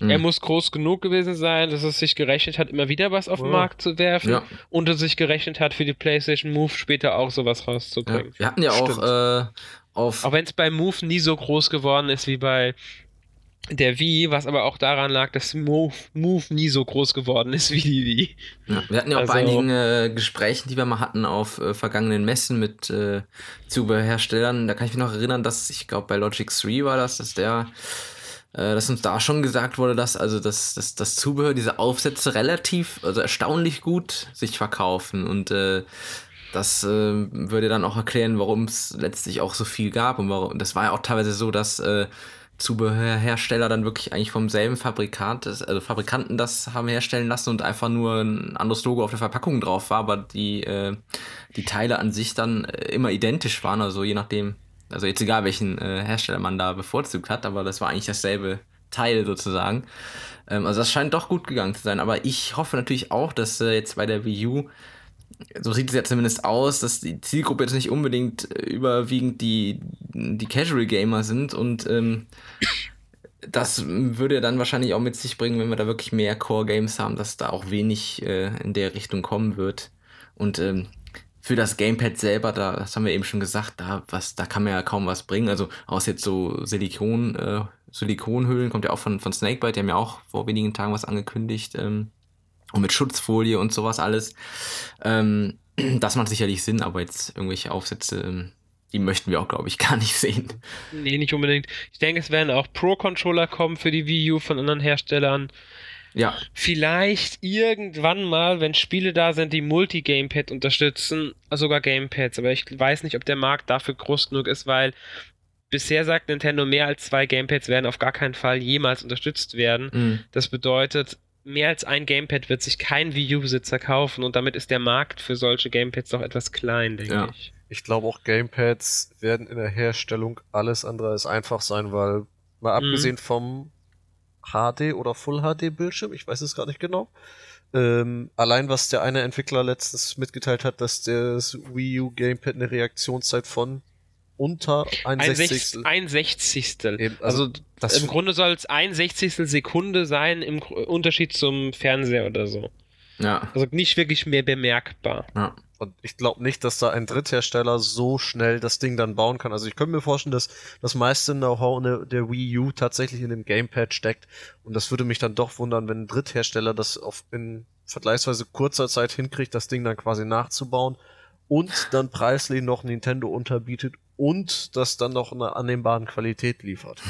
Er Mhm. muss groß genug gewesen sein, dass es sich gerechnet hat, immer wieder was auf den Ja. Markt zu werfen Ja. und es sich gerechnet hat, für die PlayStation Move später auch sowas Ja. rauszubringen. Wir hatten ja auch Stimmt. äh, auf Auch wenn es bei Move nie so groß geworden ist wie bei der Wii, was aber auch daran lag, dass Move, Move nie so groß geworden ist wie die Wii. Ja, wir hatten ja auch bei Also- einigen äh, Gesprächen, die wir mal hatten auf äh, vergangenen Messen mit äh, Zubehörherstellern, da kann ich mich noch erinnern, dass ich glaube bei Logic 3 war das, dass der äh, dass uns da schon gesagt wurde, dass also das, das, das Zubehör, diese Aufsätze relativ, also erstaunlich gut sich verkaufen. Und äh, das äh, würde dann auch erklären, warum es letztlich auch so viel gab und warum das war ja auch teilweise so, dass äh, Zubehörhersteller dann wirklich eigentlich vom selben Fabrikant, also Fabrikanten das haben herstellen lassen und einfach nur ein anderes Logo auf der Verpackung drauf war, aber die, äh, die Teile an sich dann äh, immer identisch waren, also je nachdem, also jetzt egal welchen äh, Hersteller man da bevorzugt hat, aber das war eigentlich dasselbe Teil sozusagen. Ähm, also das scheint doch gut gegangen zu sein, aber ich hoffe natürlich auch, dass äh, jetzt bei der Wii U so sieht es ja zumindest aus, dass die Zielgruppe jetzt nicht unbedingt überwiegend die, die Casual Gamer sind und ähm, das würde dann wahrscheinlich auch mit sich bringen, wenn wir da wirklich mehr Core Games haben, dass da auch wenig äh, in der Richtung kommen wird. Und ähm, für das Gamepad selber, da, das haben wir eben schon gesagt, da, was, da kann man ja kaum was bringen. Also aus jetzt so Silikon, äh, Silikonhüllen, kommt ja auch von, von Snakebite, die haben ja auch vor wenigen Tagen was angekündigt. Ähm, und mit Schutzfolie und sowas alles. Ähm, das macht sicherlich Sinn, aber jetzt irgendwelche Aufsätze, ähm, die möchten wir auch, glaube ich, gar nicht sehen. Nee, nicht unbedingt. Ich denke, es werden auch Pro-Controller kommen für die Wii U von anderen Herstellern. Ja, Vielleicht irgendwann mal, wenn Spiele da sind, die Multi-Gamepad unterstützen, sogar Gamepads. Aber ich weiß nicht, ob der Markt dafür groß genug ist, weil bisher sagt Nintendo, mehr als zwei Gamepads werden auf gar keinen Fall jemals unterstützt werden. mm, Das bedeutet, mehr als ein Gamepad wird sich kein Wii U-Besitzer kaufen und damit ist der Markt für solche Gamepads doch etwas klein, denke Ja. ich. Ich glaube auch Gamepads werden in der Herstellung alles andere als einfach sein, weil mal Mhm. abgesehen vom HD oder Full HD Bildschirm, ich weiß es gar nicht genau. Ähm, allein was der eine Entwickler letztens mitgeteilt hat, dass das Wii U Gamepad eine Reaktionszeit von unter ein Ein, Sechzigstel. Sech, ein Sechzigstel. Eben, also also das- im Grunde soll es ein Sechzigstel Sekunde sein im Unterschied zum Fernseher oder so. ja, Also nicht wirklich mehr bemerkbar. ja. Und ich glaube nicht, dass da ein Dritthersteller so schnell das Ding dann bauen kann. Also ich könnte mir vorstellen, dass das meiste Know-how in der- Wii U tatsächlich in dem Gamepad steckt. Und das würde mich dann doch wundern, wenn ein Dritthersteller das auf in vergleichsweise kurzer Zeit hinkriegt, das Ding dann quasi nachzubauen und dann preislich noch Nintendo unterbietet und das dann noch in einer annehmbaren Qualität liefert.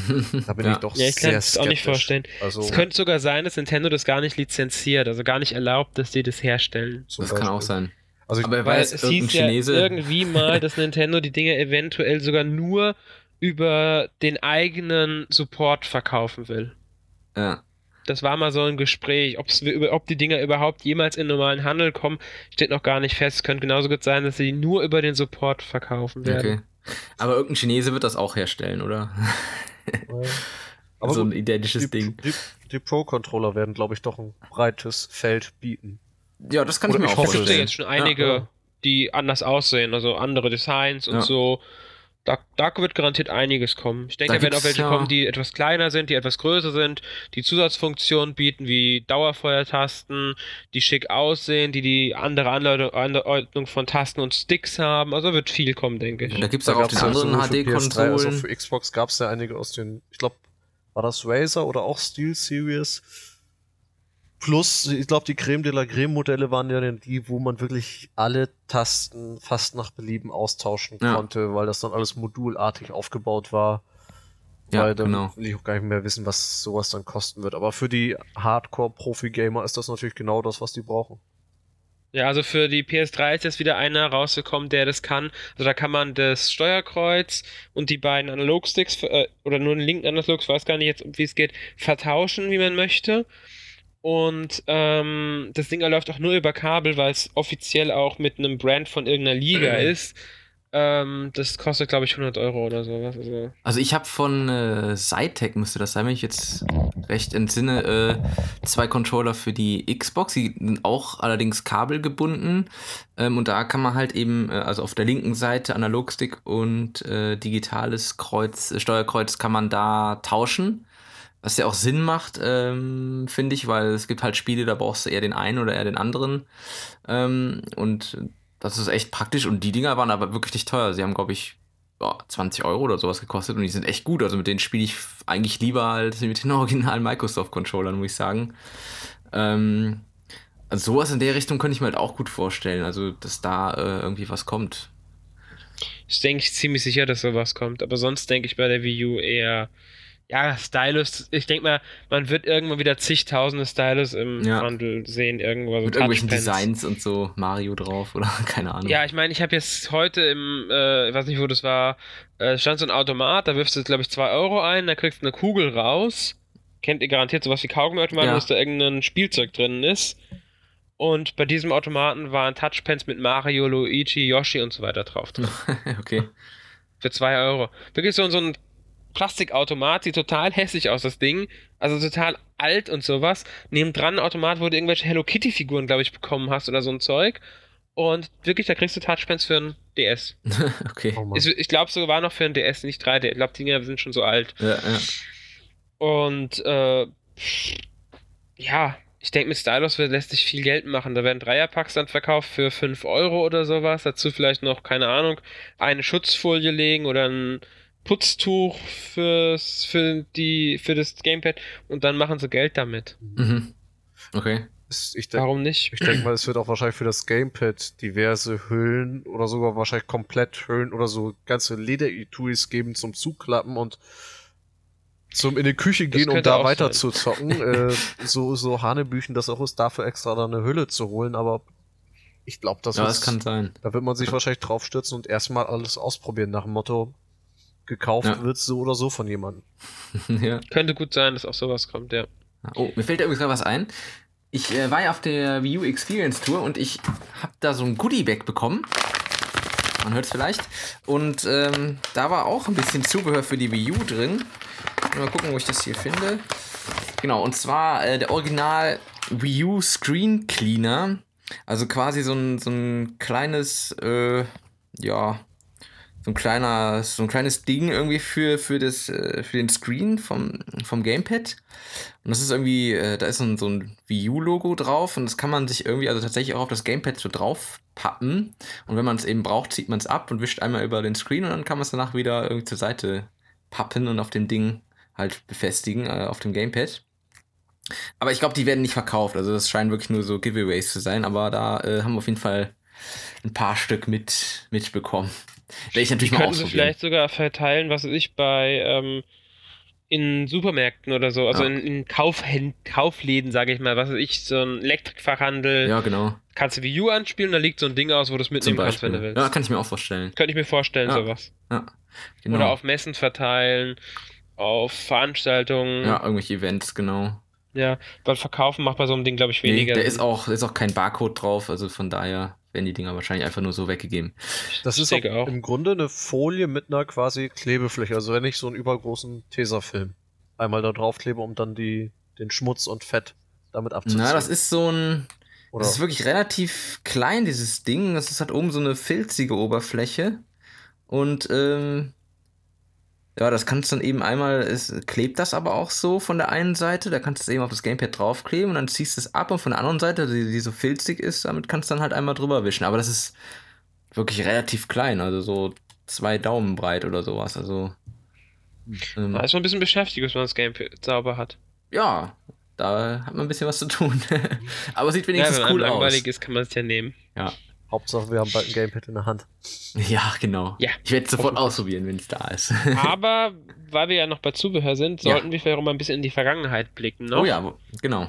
Da bin Ja. ich doch Ja, ich kann sehr es auch nicht vorstellen. Also Es könnte sogar sein, dass Nintendo das gar nicht lizenziert, also gar nicht erlaubt, dass die das herstellen. Das kann auch Beispiel. sein. Also ich, Aber Weil weiß, es irgendein hieß ja Chinese. irgendwie mal, dass Nintendo die Dinge eventuell sogar nur über den eigenen Support verkaufen will. ja. Das war mal so ein Gespräch. Ob's, ob die Dinger überhaupt jemals in normalen Handel kommen, steht noch gar nicht fest. Könnte genauso gut sein, dass sie die nur über den Support verkaufen werden. Okay. Aber irgendein Chinese wird das auch herstellen, oder? aber so ein identisches die, Ding. die, die Pro-Controller werden, glaube ich, doch ein breites Feld bieten. Ja, das kann Oder ich mir ich auch hoffe Da gibt es ja vorstellen. jetzt schon einige, Ja, die anders aussehen, also andere Designs und Ja. so. da, da wird garantiert einiges kommen. Ich denke, Da da werden auch welche ja- kommen, die etwas kleiner sind, die etwas größer sind, die Zusatzfunktionen bieten, wie Dauerfeuertasten, die schick aussehen, die die andere Anleitung, Anordnung von Tasten und Sticks haben. Also wird viel kommen, denke ich. Da gibt es auch auf den anderen sowohl für PS3 als auch HD-Konsolen. für Xbox gab es ja einige aus den, ich glaube, war das Razer oder auch Steel Series? Plus, ich glaube, die Creme de la Creme Modelle waren ja die, wo man wirklich alle Tasten fast nach Belieben austauschen Ja. konnte, weil das dann alles modulartig aufgebaut war. Ja, weil dann genau. will ich auch gar nicht mehr wissen, was sowas dann kosten wird. Aber für die Hardcore-Profi-Gamer ist das natürlich genau das, was die brauchen. Ja, also für die PS3 ist jetzt wieder einer rausgekommen, der das kann. Also da kann man das Steuerkreuz und die beiden Analogsticks, äh, oder nur den linken Analog, ich weiß gar nicht jetzt, wie es geht, vertauschen, wie man möchte. Und ähm, das Ding läuft auch nur über Kabel, weil es offiziell auch mit einem Brand von irgendeiner Liga ist. Ähm, das kostet, glaube ich, 100 Euro oder sowas. Also, Also ich habe von äh, Cytec, müsste das sein, wenn ich jetzt recht entsinne, äh, zwei Controller für die Xbox. Die sind auch allerdings kabelgebunden. Ähm, und da kann man halt eben, äh, also auf der linken Seite Analogstick und äh, digitales Kreuz, äh, Steuerkreuz kann man da tauschen. Was ja auch Sinn macht, ähm, finde ich, weil es gibt halt Spiele, da brauchst du eher den einen oder eher den anderen. Ähm, und das ist echt praktisch. Und die Dinger waren aber wirklich nicht teuer. Sie haben, glaube ich, ja, 20 Euro oder sowas gekostet und die sind echt gut. Also mit denen spiele ich eigentlich lieber als mit den originalen Microsoft-Controllern, muss ich sagen. Ähm, also sowas in der Richtung könnte ich mir halt auch gut vorstellen. Also, dass da äh, irgendwie was kommt. ich denke ich ziemlich sicher, dass sowas kommt. Aber sonst denke ich bei der Wii U eher, ja, Stylus. Ich denke mal, man wird irgendwann wieder zigtausende Stylus im Ja. Handel sehen, irgendwo. So mit irgendwelchen. Designs und so Mario drauf oder keine Ahnung. Ja, ich meine, ich habe jetzt heute im, äh, ich weiß nicht, wo das war, äh, stand so ein Automat, da wirfst du, glaube ich, 2 Euro ein, da kriegst du eine Kugel raus. Kennt ihr garantiert sowas wie Kaugummi-Automaten, Ja. dass da irgendein Spielzeug drin ist. Und bei diesem Automaten waren Touchpens mit Mario, Luigi, Yoshi und so weiter drauf. drin. okay. Für 2 Euro. Wirklich so, so ein Plastikautomat, sieht total hässlich aus, das Ding. Also total alt und sowas. Nebendran ein Automat, wo du irgendwelche Hello Kitty-Figuren, glaube ich, bekommen hast oder so ein Zeug. Und wirklich, da kriegst du Touchpens für ein DS. okay. Oh. Ist, ich glaube sogar noch für ein DS, nicht 3D. Ich glaube, die Dinger sind schon so alt. Ja, ja. Und äh, ja, ich denke, mit Stylus wird, lässt sich viel Geld machen. Da werden Dreierpacks dann verkauft für 5 Euro oder sowas. Dazu vielleicht noch, keine Ahnung, eine Schutzfolie legen oder ein Putztuch fürs, für, die, für das Gamepad und dann machen sie Geld damit. Mhm. Okay. Denke Warum nicht? ich denk mal, es wird auch wahrscheinlich für das Gamepad diverse Hüllen oder sogar wahrscheinlich komplett Hüllen oder so ganze Leder-Etuis geben zum Zuklappen und zum in die Küche gehen, um da weiter sein. zu zocken. äh, so, so Hanebüchen das auch ist, dafür extra dann eine Hülle zu holen, aber ich glaube, das, Ja, ist- das kann sein. da wird man sich wahrscheinlich draufstürzen und erstmal alles ausprobieren nach dem Motto, gekauft Ja. wird's so oder so von jemandem. ja. Könnte gut sein, dass auch sowas kommt, ja. Oh, mir fällt da übrigens gerade was ein. Ich äh, war ja auf der Wii U Experience Tour und ich habe da so ein Goodie-Bag bekommen. Man hört es vielleicht. Und ähm, da war auch ein bisschen Zubehör für die Wii U drin. Mal gucken, wo ich das hier finde. Genau, und zwar äh, der Original Wii U Screen Cleaner. Also quasi so ein, so ein kleines, äh, ja, so ein kleiner, so ein kleines Ding irgendwie für, für, das, äh, für den Screen vom, vom Gamepad. Und das ist irgendwie, äh, da ist so ein, so ein Wii U-Logo drauf und das kann man sich irgendwie, also tatsächlich auch auf das Gamepad so drauf pappen. Und wenn man es eben braucht, zieht man es ab und wischt einmal über den Screen und dann kann man es danach wieder irgendwie zur Seite pappen und auf dem Ding halt befestigen, äh, auf dem Gamepad. Aber ich glaube, die werden nicht verkauft. Also das scheinen wirklich nur so Giveaways zu sein. Aber da äh, haben wir auf jeden Fall ein paar Stück mit mitbekommen. Werde ich natürlich Die mal könnten sie ausprobieren. vielleicht sogar verteilen, was weiß ich, bei ähm, in Supermärkten oder so, also Ja. in, in Kaufhänd Kaufläden, sage ich mal, was weiß ich, so ein Elektrikfachhandel, Ja, genau. kannst du Wii U anspielen, da liegt so ein Ding aus, wo du es mitnehmen kannst, wenn du willst. Ja, kann ich mir auch vorstellen. Könnte ich mir vorstellen, Ja. sowas. Ja, genau. Oder auf Messen verteilen, auf Veranstaltungen. ja, irgendwelche Events, genau. Ja, weil verkaufen macht bei so einem Ding, glaube ich, Nee, weniger. da Sinn. ist auch, da ist auch kein Barcode drauf, also von daher werden die Dinger wahrscheinlich einfach nur so weggegeben. Das ist auch, auch. im Grunde eine Folie mit einer quasi Klebefläche. Also wenn ich so einen übergroßen Tesafilm einmal da draufklebe, um dann die, den Schmutz und Fett damit abzuziehen. Na, das ist so ein. Oder Das ist wirklich relativ klein, dieses Ding. Das ist, hat oben so eine filzige Oberfläche. Und ähm, Ja, das kannst du dann eben einmal, es klebt das aber auch so von der einen Seite, da kannst du es eben auf das Gamepad draufkleben und dann ziehst du es ab und von der anderen Seite, die, die so filzig ist, damit kannst du dann halt einmal drüber wischen. Aber das ist wirklich relativ klein, also so zwei Daumen breit oder sowas. Also. Ähm, da ist man ein bisschen beschäftigt, bis man das Gamepad sauber hat. Ja, da hat man ein bisschen was zu tun. aber sieht wenigstens ja, wenn cool aus. langweilig ist, kann man es ja nehmen. Ja. Hauptsache, wir haben bald ein Gamepad in der Hand. Ja, genau. Ja. Ich werde es sofort ausprobieren, wenn es da ist. Aber weil wir ja noch bei Zubehör sind, sollten ja. wir vielleicht auch mal ein bisschen in die Vergangenheit blicken. Ne? Oh ja, genau.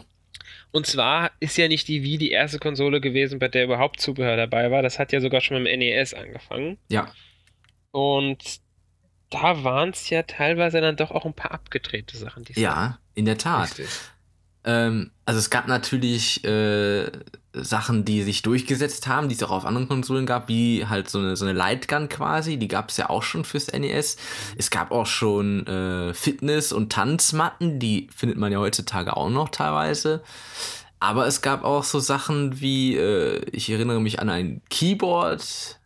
Und zwar ist ja nicht die Wii die erste Konsole gewesen, bei der überhaupt Zubehör dabei war. Das hat ja sogar schon mit dem NES angefangen. Ja. Und da waren es ja teilweise dann doch auch ein paar abgedrehte Sachen. ja, in der Tat. Ähm, also es gab natürlich äh, Sachen, die sich durchgesetzt haben, die es auch auf anderen Konsolen gab, wie halt so eine, so eine Lightgun quasi, die gab es ja auch schon fürs NES. Es gab auch schon äh, Fitness- und Tanzmatten, die findet man ja heutzutage auch noch teilweise. Aber es gab auch so Sachen wie, äh, ich erinnere mich an ein Keyboard,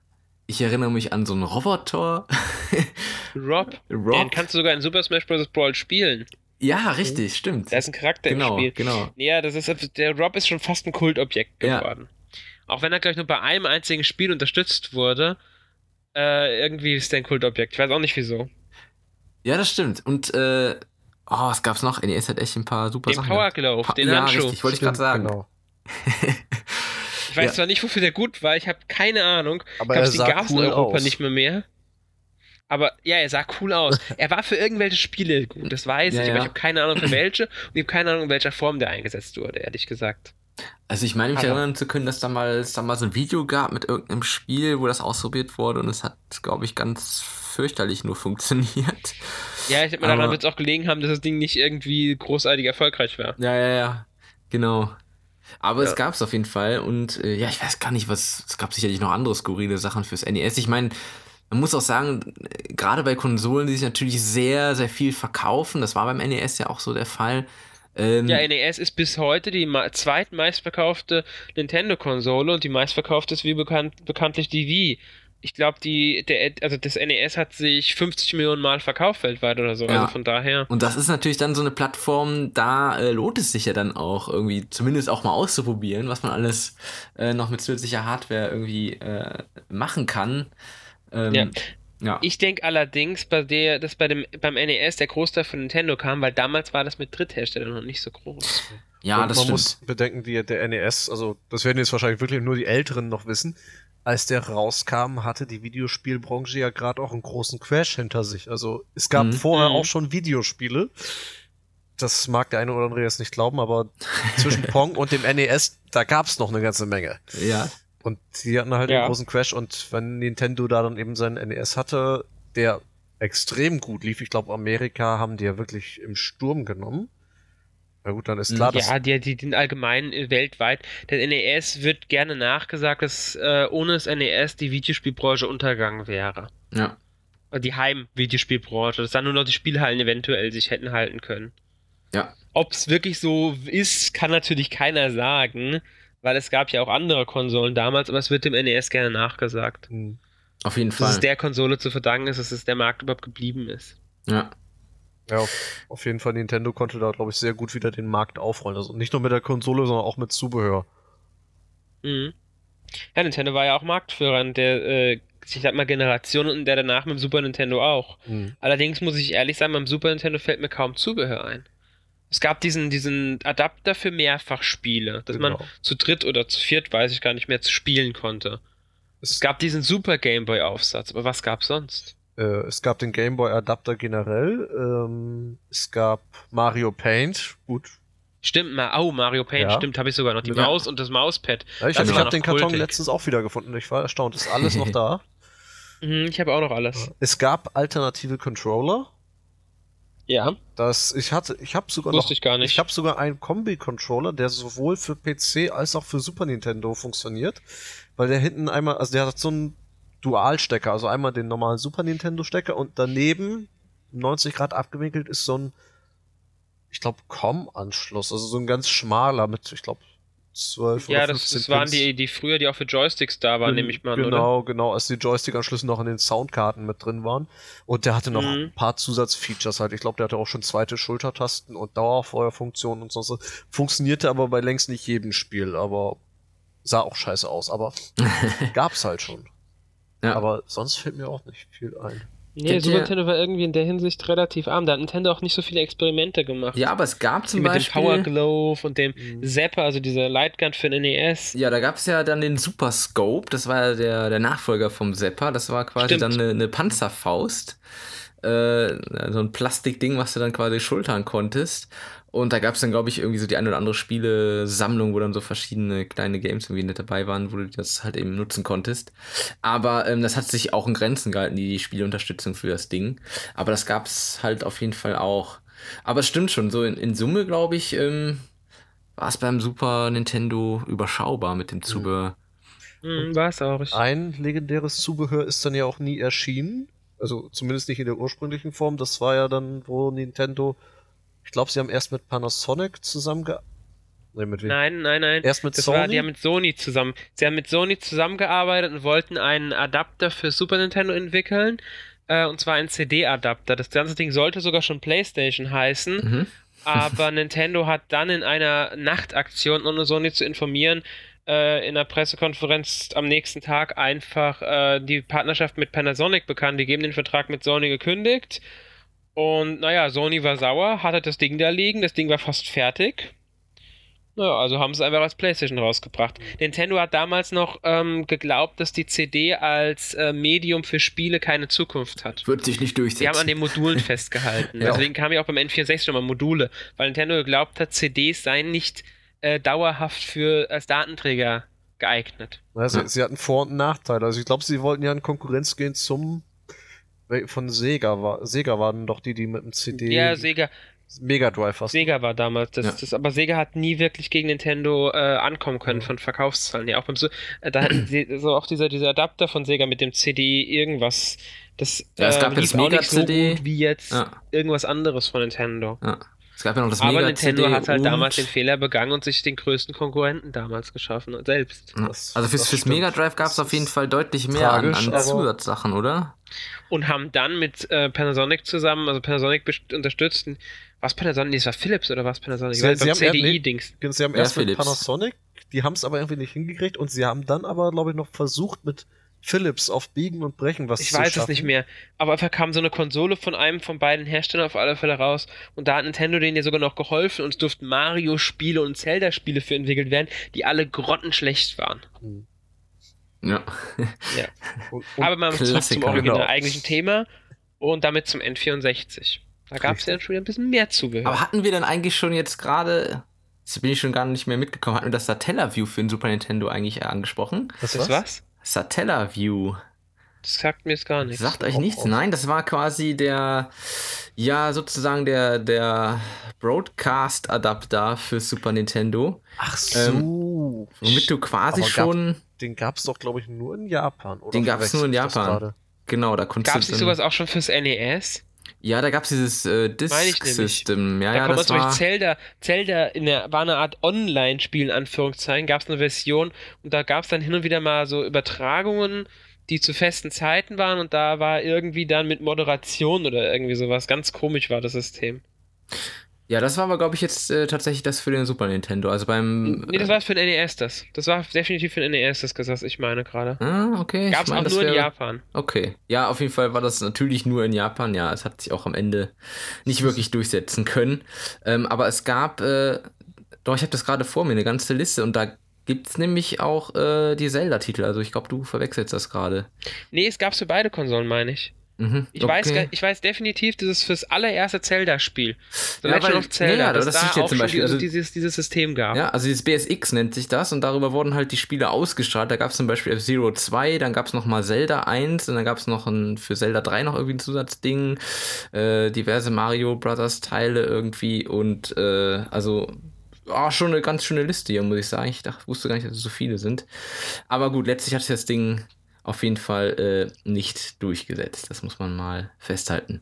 ich erinnere mich an so einen Roboter. Rob, Rob. Den kannst du sogar in Super Smash Bros. Brawl spielen. Ja, richtig, stimmt. Da ist ein Charakter genau, im Spiel. Genau. Ja, das ist der Rob ist schon fast ein Kultobjekt geworden. Ja. Auch wenn er gleich nur bei einem einzigen Spiel unterstützt wurde, äh, irgendwie ist der ein Kultobjekt. Ich weiß auch nicht wieso. Ja, das stimmt. Und äh, oh, was gab's noch? NES hat echt ein paar super den Sachen. Power Glove, pa den ja, Handschuh. Richtig, wollte ich gerade sagen. Genau. ich weiß ja. zwar nicht, wofür der gut war, ich habe keine Ahnung. Aber ich glaube, die gab es cool in Europa aus. nicht mehr mehr. Aber ja, er sah cool aus. Er war für irgendwelche Spiele gut, das weiß Ja, ich, aber ja. ich habe keine Ahnung für welche und ich habe keine Ahnung, in welcher Form der eingesetzt wurde, ehrlich gesagt. Also ich meine mich Aber- erinnern zu können, dass da mal, es da mal so ein Video gab mit irgendeinem Spiel, wo das ausprobiert wurde und es hat, glaube ich, ganz fürchterlich nur funktioniert. Ja, ich habe mir Aber- daran wird es auch gelegen haben, dass das Ding nicht irgendwie großartig erfolgreich war. Ja, ja, ja. Genau. Aber es Ja. gab es auf jeden Fall und äh, ja, ich weiß gar nicht, was. Es gab sicherlich noch andere skurrile Sachen fürs NES. Ich meine, man muss auch sagen, gerade bei Konsolen, die sich natürlich sehr, sehr viel verkaufen, das war beim NES ja auch so der Fall. Ähm, Ja, NES ist bis heute die zweitmeistverkaufte Nintendo-Konsole und die meistverkaufte ist wie bekannt, bekanntlich die Wii. Ich glaube, die, der, also das NES hat sich 50 Millionen Mal verkauft weltweit oder so. Ja. Also von daher. Und das ist natürlich dann so eine Plattform, da äh, lohnt es sich ja dann auch irgendwie, zumindest auch mal auszuprobieren, was man alles äh, noch mit zusätzlicher Hardware irgendwie äh, machen kann. Ähm, Ja. ja. Ich denke allerdings, bei der, dass bei dem, beim NES der Großteil von Nintendo kam, weil damals war das mit Drittherstellern noch nicht so groß. ja, Und das man stimmt. muss bedenken, die, der NES, also das werden jetzt wahrscheinlich wirklich nur die Älteren noch wissen. Als der rauskam, hatte die Videospielbranche ja gerade auch einen großen Crash hinter sich. Also es gab Mhm. vorher Mhm. auch schon Videospiele. Das mag der eine oder andere jetzt nicht glauben, aber zwischen Pong und dem NES, da gab es noch eine ganze Menge. ja. Und die hatten halt Ja. einen großen Crash und wenn Nintendo da dann eben seinen NES hatte, der extrem gut lief, ich glaube Amerika haben die ja wirklich im Sturm genommen. Na gut, dann ist klar, dass Ja, die, die, den allgemeinen äh, weltweit. Der NES wird gerne nachgesagt, dass äh, ohne das NES die Videospielbranche untergegangen wäre. Ja. Oder Die Heim-Videospielbranche, dass dann nur noch die Spielhallen eventuell sich hätten halten können. Ja. Ob es wirklich so ist, kann natürlich keiner sagen, weil es gab ja auch andere Konsolen damals, aber es wird dem NES gerne nachgesagt. Hm. Auf jeden Dass Fall. es der Konsole zu verdanken ist, dass es der Markt überhaupt geblieben ist. ja. Ja, auf, auf jeden Fall, Nintendo konnte da, glaube ich, sehr gut wieder den Markt aufrollen. Also nicht nur mit der Konsole, sondern auch mit Zubehör. Mhm. Ja, Nintendo war ja auch Marktführer in der, äh, ich sag mal, Generation und in der danach mit dem Super Nintendo auch. Hm. Allerdings muss ich ehrlich sagen, beim Super Nintendo fällt mir kaum Zubehör ein. Es gab diesen, diesen Adapter für Mehrfachspiele, dass man Genau. zu dritt oder zu viert, weiß ich gar nicht mehr, zu spielen konnte. Es, Es gab diesen Super Game Boy Aufsatz, aber was gab's sonst? äh, es gab den Game Boy Adapter generell. Ähm, es gab Mario Paint. Gut. Stimmt, mal, oh, Mario Paint, Ja. stimmt, habe ich sogar noch. Die Ja. Maus und das Mauspad. Ja, ich Das habe den Karton kultig. letztens auch wieder gefunden. Ich war erstaunt. Ist alles noch da? Mhm, ich habe auch noch alles. Es gab alternative Controller. Ja, Das, ich hatte, ich habe sogar wusste noch, ich gar nicht. ich habe sogar einen Kombi-Controller, der sowohl für PC als auch für Super Nintendo funktioniert, weil der hinten einmal, also der hat so einen Dualstecker, also einmal den normalen Super Nintendo Stecker und daneben 90 Grad abgewinkelt ist so ein, ich glaube, COM-Anschluss, also so ein ganz schmaler mit, ich glaube, 12 Ja, oder das, 15 das waren Pins. die, die früher, die auch für Joysticks da waren, nehme ich mal an, oder? Genau, genau, als die Joystick-Anschlüsse noch in den Soundkarten mit drin waren. Und der hatte noch Mhm. ein paar Zusatzfeatures halt. Ich glaube, der hatte auch schon zweite Schultertasten und Dauerfeuerfunktionen und sonst was. Funktionierte aber bei längst nicht jedem Spiel, aber sah auch scheiße aus, aber gab's halt schon. Ja. Aber sonst fällt mir auch nicht viel ein. Nee, Kennt Super Nintendo war irgendwie in der Hinsicht relativ arm. Da hat Nintendo auch nicht so viele Experimente gemacht. Ja, aber es gab zum mit dem Beispiel. Power Glove und dem Mhm. Zapper, also dieser Lightgun für den NES. Ja, da gab es ja dann den Super Scope, das war ja der, der Nachfolger vom Zapper, das war quasi Stimmt. dann eine, eine Panzerfaust. Äh, so ein Plastikding, was du dann quasi schultern konntest. Und da gab es dann, glaube ich, irgendwie so die ein oder andere Spiele-Sammlung, wo dann so verschiedene kleine Games irgendwie mit dabei waren, wo du das halt eben nutzen konntest. Aber ähm, das hat sich auch in Grenzen gehalten, die Spielunterstützung für das Ding. Aber das gab es halt auf jeden Fall auch. Aber es stimmt schon, so in, in Summe, glaube ich, ähm, war es beim Super Nintendo überschaubar mit dem Zubehör. Hm, war es auch. Ich, Ein legendäres Zubehör ist dann ja auch nie erschienen. Also zumindest nicht in der ursprünglichen Form. Das war ja dann, wo Nintendo. Ich glaube, sie haben erst mit Panasonic zusammengearbeitet. Nee, mit wem? nein, nein, nein. Erst mit Das Sony. war, die haben mit Sony zusammen. Sie haben mit Sony zusammengearbeitet und wollten einen Adapter für Super Nintendo entwickeln. Äh, und zwar einen CD-Adapter. Das ganze Ding sollte sogar schon PlayStation heißen. Mhm. aber Nintendo hat dann in einer Nachtaktion, ohne Sony zu informieren, äh, in einer Pressekonferenz am nächsten Tag einfach äh, die Partnerschaft mit Panasonic bekannt. Die geben den Vertrag mit Sony gekündigt. Und naja, Sony war sauer, hatte das Ding da liegen, das Ding war fast fertig. Naja, also haben sie es einfach als PlayStation rausgebracht. Nintendo hat damals noch ähm, geglaubt, dass die CD als äh, Medium für Spiele keine Zukunft hat. Wird sich nicht durchsetzen. Sie haben an den Modulen festgehalten. Ja. Deswegen kam ja auch beim N64 schon mal Module, weil Nintendo geglaubt hat, CDs seien nicht äh, dauerhaft für als Datenträger geeignet. Sie, Ja. sie hatten Vor- und Nachteile. Also ich glaube, sie wollten ja in Konkurrenz gehen zum von Sega war Sega waren doch die, die mit dem CD Ja, Sega, Mega Drive was. Sega war damals das, Ja. das, aber Sega hat nie wirklich gegen Nintendo äh, ankommen können von Verkaufszahlen. Ja, auch beim, äh, da hatten sie so auch dieser, dieser Adapter von Sega mit dem CD irgendwas. Das Ja, es gab lief das auch nicht so wie jetzt Ja. irgendwas anderes von Nintendo. Ja. Es gab ja noch das Aber Mega Nintendo CD hat halt damals den Fehler begangen und sich den größten Konkurrenten damals geschaffen und selbst. Ja. Das- also fürs, fürs. Mega Drive gab es auf jeden Fall deutlich mehr an, tragisch, an aber- Zusatzsachen, oder? Und haben dann mit äh, Panasonic zusammen, also Panasonic unterstützt, was Panasonic, nee, das war Philips oder was Panasonic? Sie- sie haben CDI-Dings. Sie haben Ja, erst mit Philips. Panasonic, die haben es aber irgendwie nicht hingekriegt und sie haben dann aber, glaube ich, noch versucht mit Philips auf Biegen und Brechen was Ich zu weiß schaffen. es nicht mehr. Aber einfach kam so eine Konsole von einem von beiden Herstellern auf alle Fälle raus. Und da hat Nintendo denen ja sogar noch geholfen und es durften Mario-Spiele und Zelda-Spiele für entwickelt werden, die alle grottenschlecht waren. Hm. Ja. Ja. Und, und Aber mal zurück zum original Genau. eigentlichen Thema und damit zum N64. Da gab es ja dann schon wieder ein bisschen mehr Zubehör. Aber hatten wir dann eigentlich schon jetzt gerade, jetzt bin ich schon gar nicht mehr mitgekommen, hatten wir das Satellaview für den Super Nintendo eigentlich angesprochen? das das was? was? Satellaview. Das sagt mir jetzt gar nichts. Sagt euch nichts? Nein, das war quasi der, ja, sozusagen der, der Broadcast-Adapter für Super Nintendo, Ach so. womit du quasi Aber gab- schon, den gab es doch, glaube ich, nur in Japan. Oder Den gab's nur in Japan. genau, da konntest Gab es sowas auch schon fürs NES? Ja, da gab es dieses äh. Disk-System. Ja, da ja, kommt man das zum Beispiel war, Zelda. Zelda in der, war eine Art Online-Spiel, in Anführungszeichen. Gab es eine Version und da gab es dann hin und wieder mal so Übertragungen, die zu festen Zeiten waren und da war irgendwie dann mit Moderation oder irgendwie sowas. Ganz komisch war das System. Ja, das war aber, glaube ich, jetzt äh, tatsächlich das für den Super Nintendo. Also beim. Nee, das war für den NES das. Das war definitiv für den NES das, was ich meine gerade. Ah, okay. Gab ich es mein, auch nur in wäre- Japan. Okay. Ja, auf jeden Fall war das natürlich nur in Japan. Ja, es hat sich auch am Ende nicht wirklich durchsetzen können. Ähm, aber es gab, äh, doch, ich habe das gerade vor mir, eine ganze Liste und da gibt es nämlich auch äh, die Zelda-Titel. Also ich glaube, du verwechselst das gerade. Nee, es gab es für beide Konsolen, meine ich. Mhm, Ich, weiß, gar- ich weiß definitiv, das ist fürs allererste Zelda-Spiel. The Ja, Legend of Zelda, ja, dass das da auch zum Beispiel, dieses, also- dieses, dieses System gab. Ja, also dieses BSX nennt sich das und darüber wurden halt die Spiele ausgestrahlt. Da gab es zum Beispiel F-Zero 2, dann gab es nochmal Zelda 1 und dann gab es noch ein, für Zelda 3 noch irgendwie ein Zusatzding, äh, diverse Mario Brothers Teile irgendwie und äh, also ah, schon eine ganz schöne Liste hier, muss ich sagen. Ich dachte, wusste gar nicht, dass es so viele sind. Aber gut, letztlich hat sich das Ding auf jeden Fall äh, nicht durchgesetzt. Das muss man mal festhalten.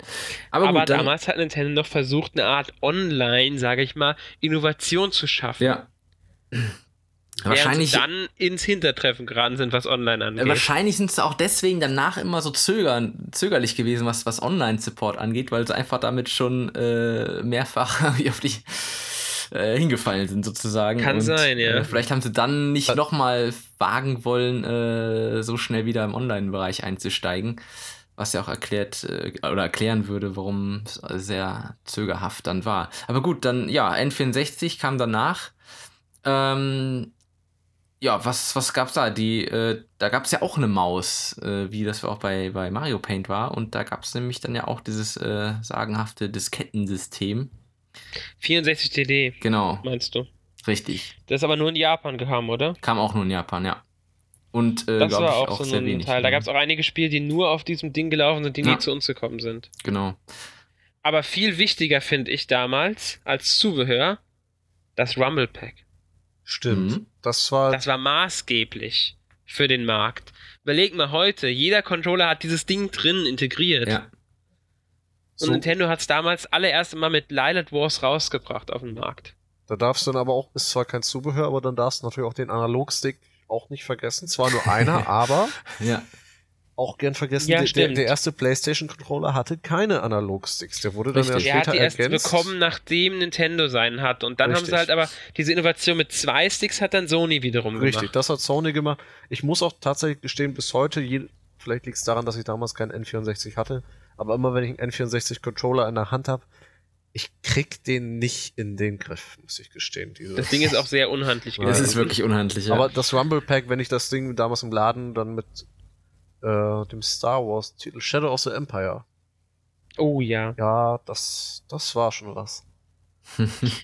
Aber, Aber gut, dann, damals hat Nintendo noch versucht, eine Art Online, sage ich mal, Innovation zu schaffen. Ja. Wahrscheinlich, dann ins Hintertreffen geraten sind, was online angeht. Äh, wahrscheinlich sind sie auch deswegen danach immer so zögern, zögerlich gewesen, was, was Online-Support angeht, weil sie einfach damit schon äh, mehrfach auf die äh, hingefallen sind, sozusagen. Kann Und, sein, ja. Äh, vielleicht haben sie dann nicht nochmal wagen wollen, äh, so schnell wieder im Online-Bereich einzusteigen. Was ja auch erklärt äh, oder erklären würde, warum es sehr zögerhaft dann war. Aber gut, dann, ja, N64 kam danach. Ähm, ja, was, was gab's da? Die, äh, da gab's ja auch eine Maus, äh, wie das auch bei, bei Mario Paint war. Und da gab's nämlich dann ja auch dieses äh, sagenhafte Diskettensystem. 64 DD, Genau, meinst du? richtig. Das ist aber nur in Japan gekommen, oder? Kam auch nur in Japan, ja. Und äh, Das war ich, auch, auch so sehr ein wenig. Teil. Da gab es auch einige Spiele, die nur auf diesem Ding gelaufen sind, die Ja. nie zu uns gekommen sind. Genau. Aber viel wichtiger finde ich damals als Zubehör das Rumble Pack. Stimmt. Mhm. Das war. Das war maßgeblich für den Markt. Überleg mal heute, jeder Controller hat dieses Ding drin integriert. Ja. Und so, Nintendo hat es damals allererst mal mit Lilith Wars rausgebracht auf den Markt. da darfst du dann aber auch, ist zwar kein Zubehör, aber dann darfst du natürlich auch den Analogstick auch nicht vergessen. Zwar nur einer, aber Ja. auch gern vergessen, Ja, der, der, stimmt. der erste PlayStation-Controller hatte keine Analogsticks. Der wurde dann Richtig. ja Der später hat die erst bekommen, nachdem Nintendo seinen hat. Und dann haben Richtig. sie halt aber diese Innovation mit zwei Sticks hat dann Sony wiederum Richtig, gemacht. das hat Sony gemacht. Ich muss auch tatsächlich gestehen, bis heute, je, vielleicht liegt es daran, dass ich damals keinen N64 hatte, aber immer wenn ich einen N64-Controller in der Hand habe, ich krieg den nicht in den Griff, muss ich gestehen. Dieses- Das Ding ist auch sehr unhandlich gewesen. ist wirklich unhandlich, ja. Aber das Rumble Pack, wenn ich das Ding damals im Laden dann mit äh, dem Star Wars Titel Shadow of the Empire, Oh ja. ja, das, das war schon was.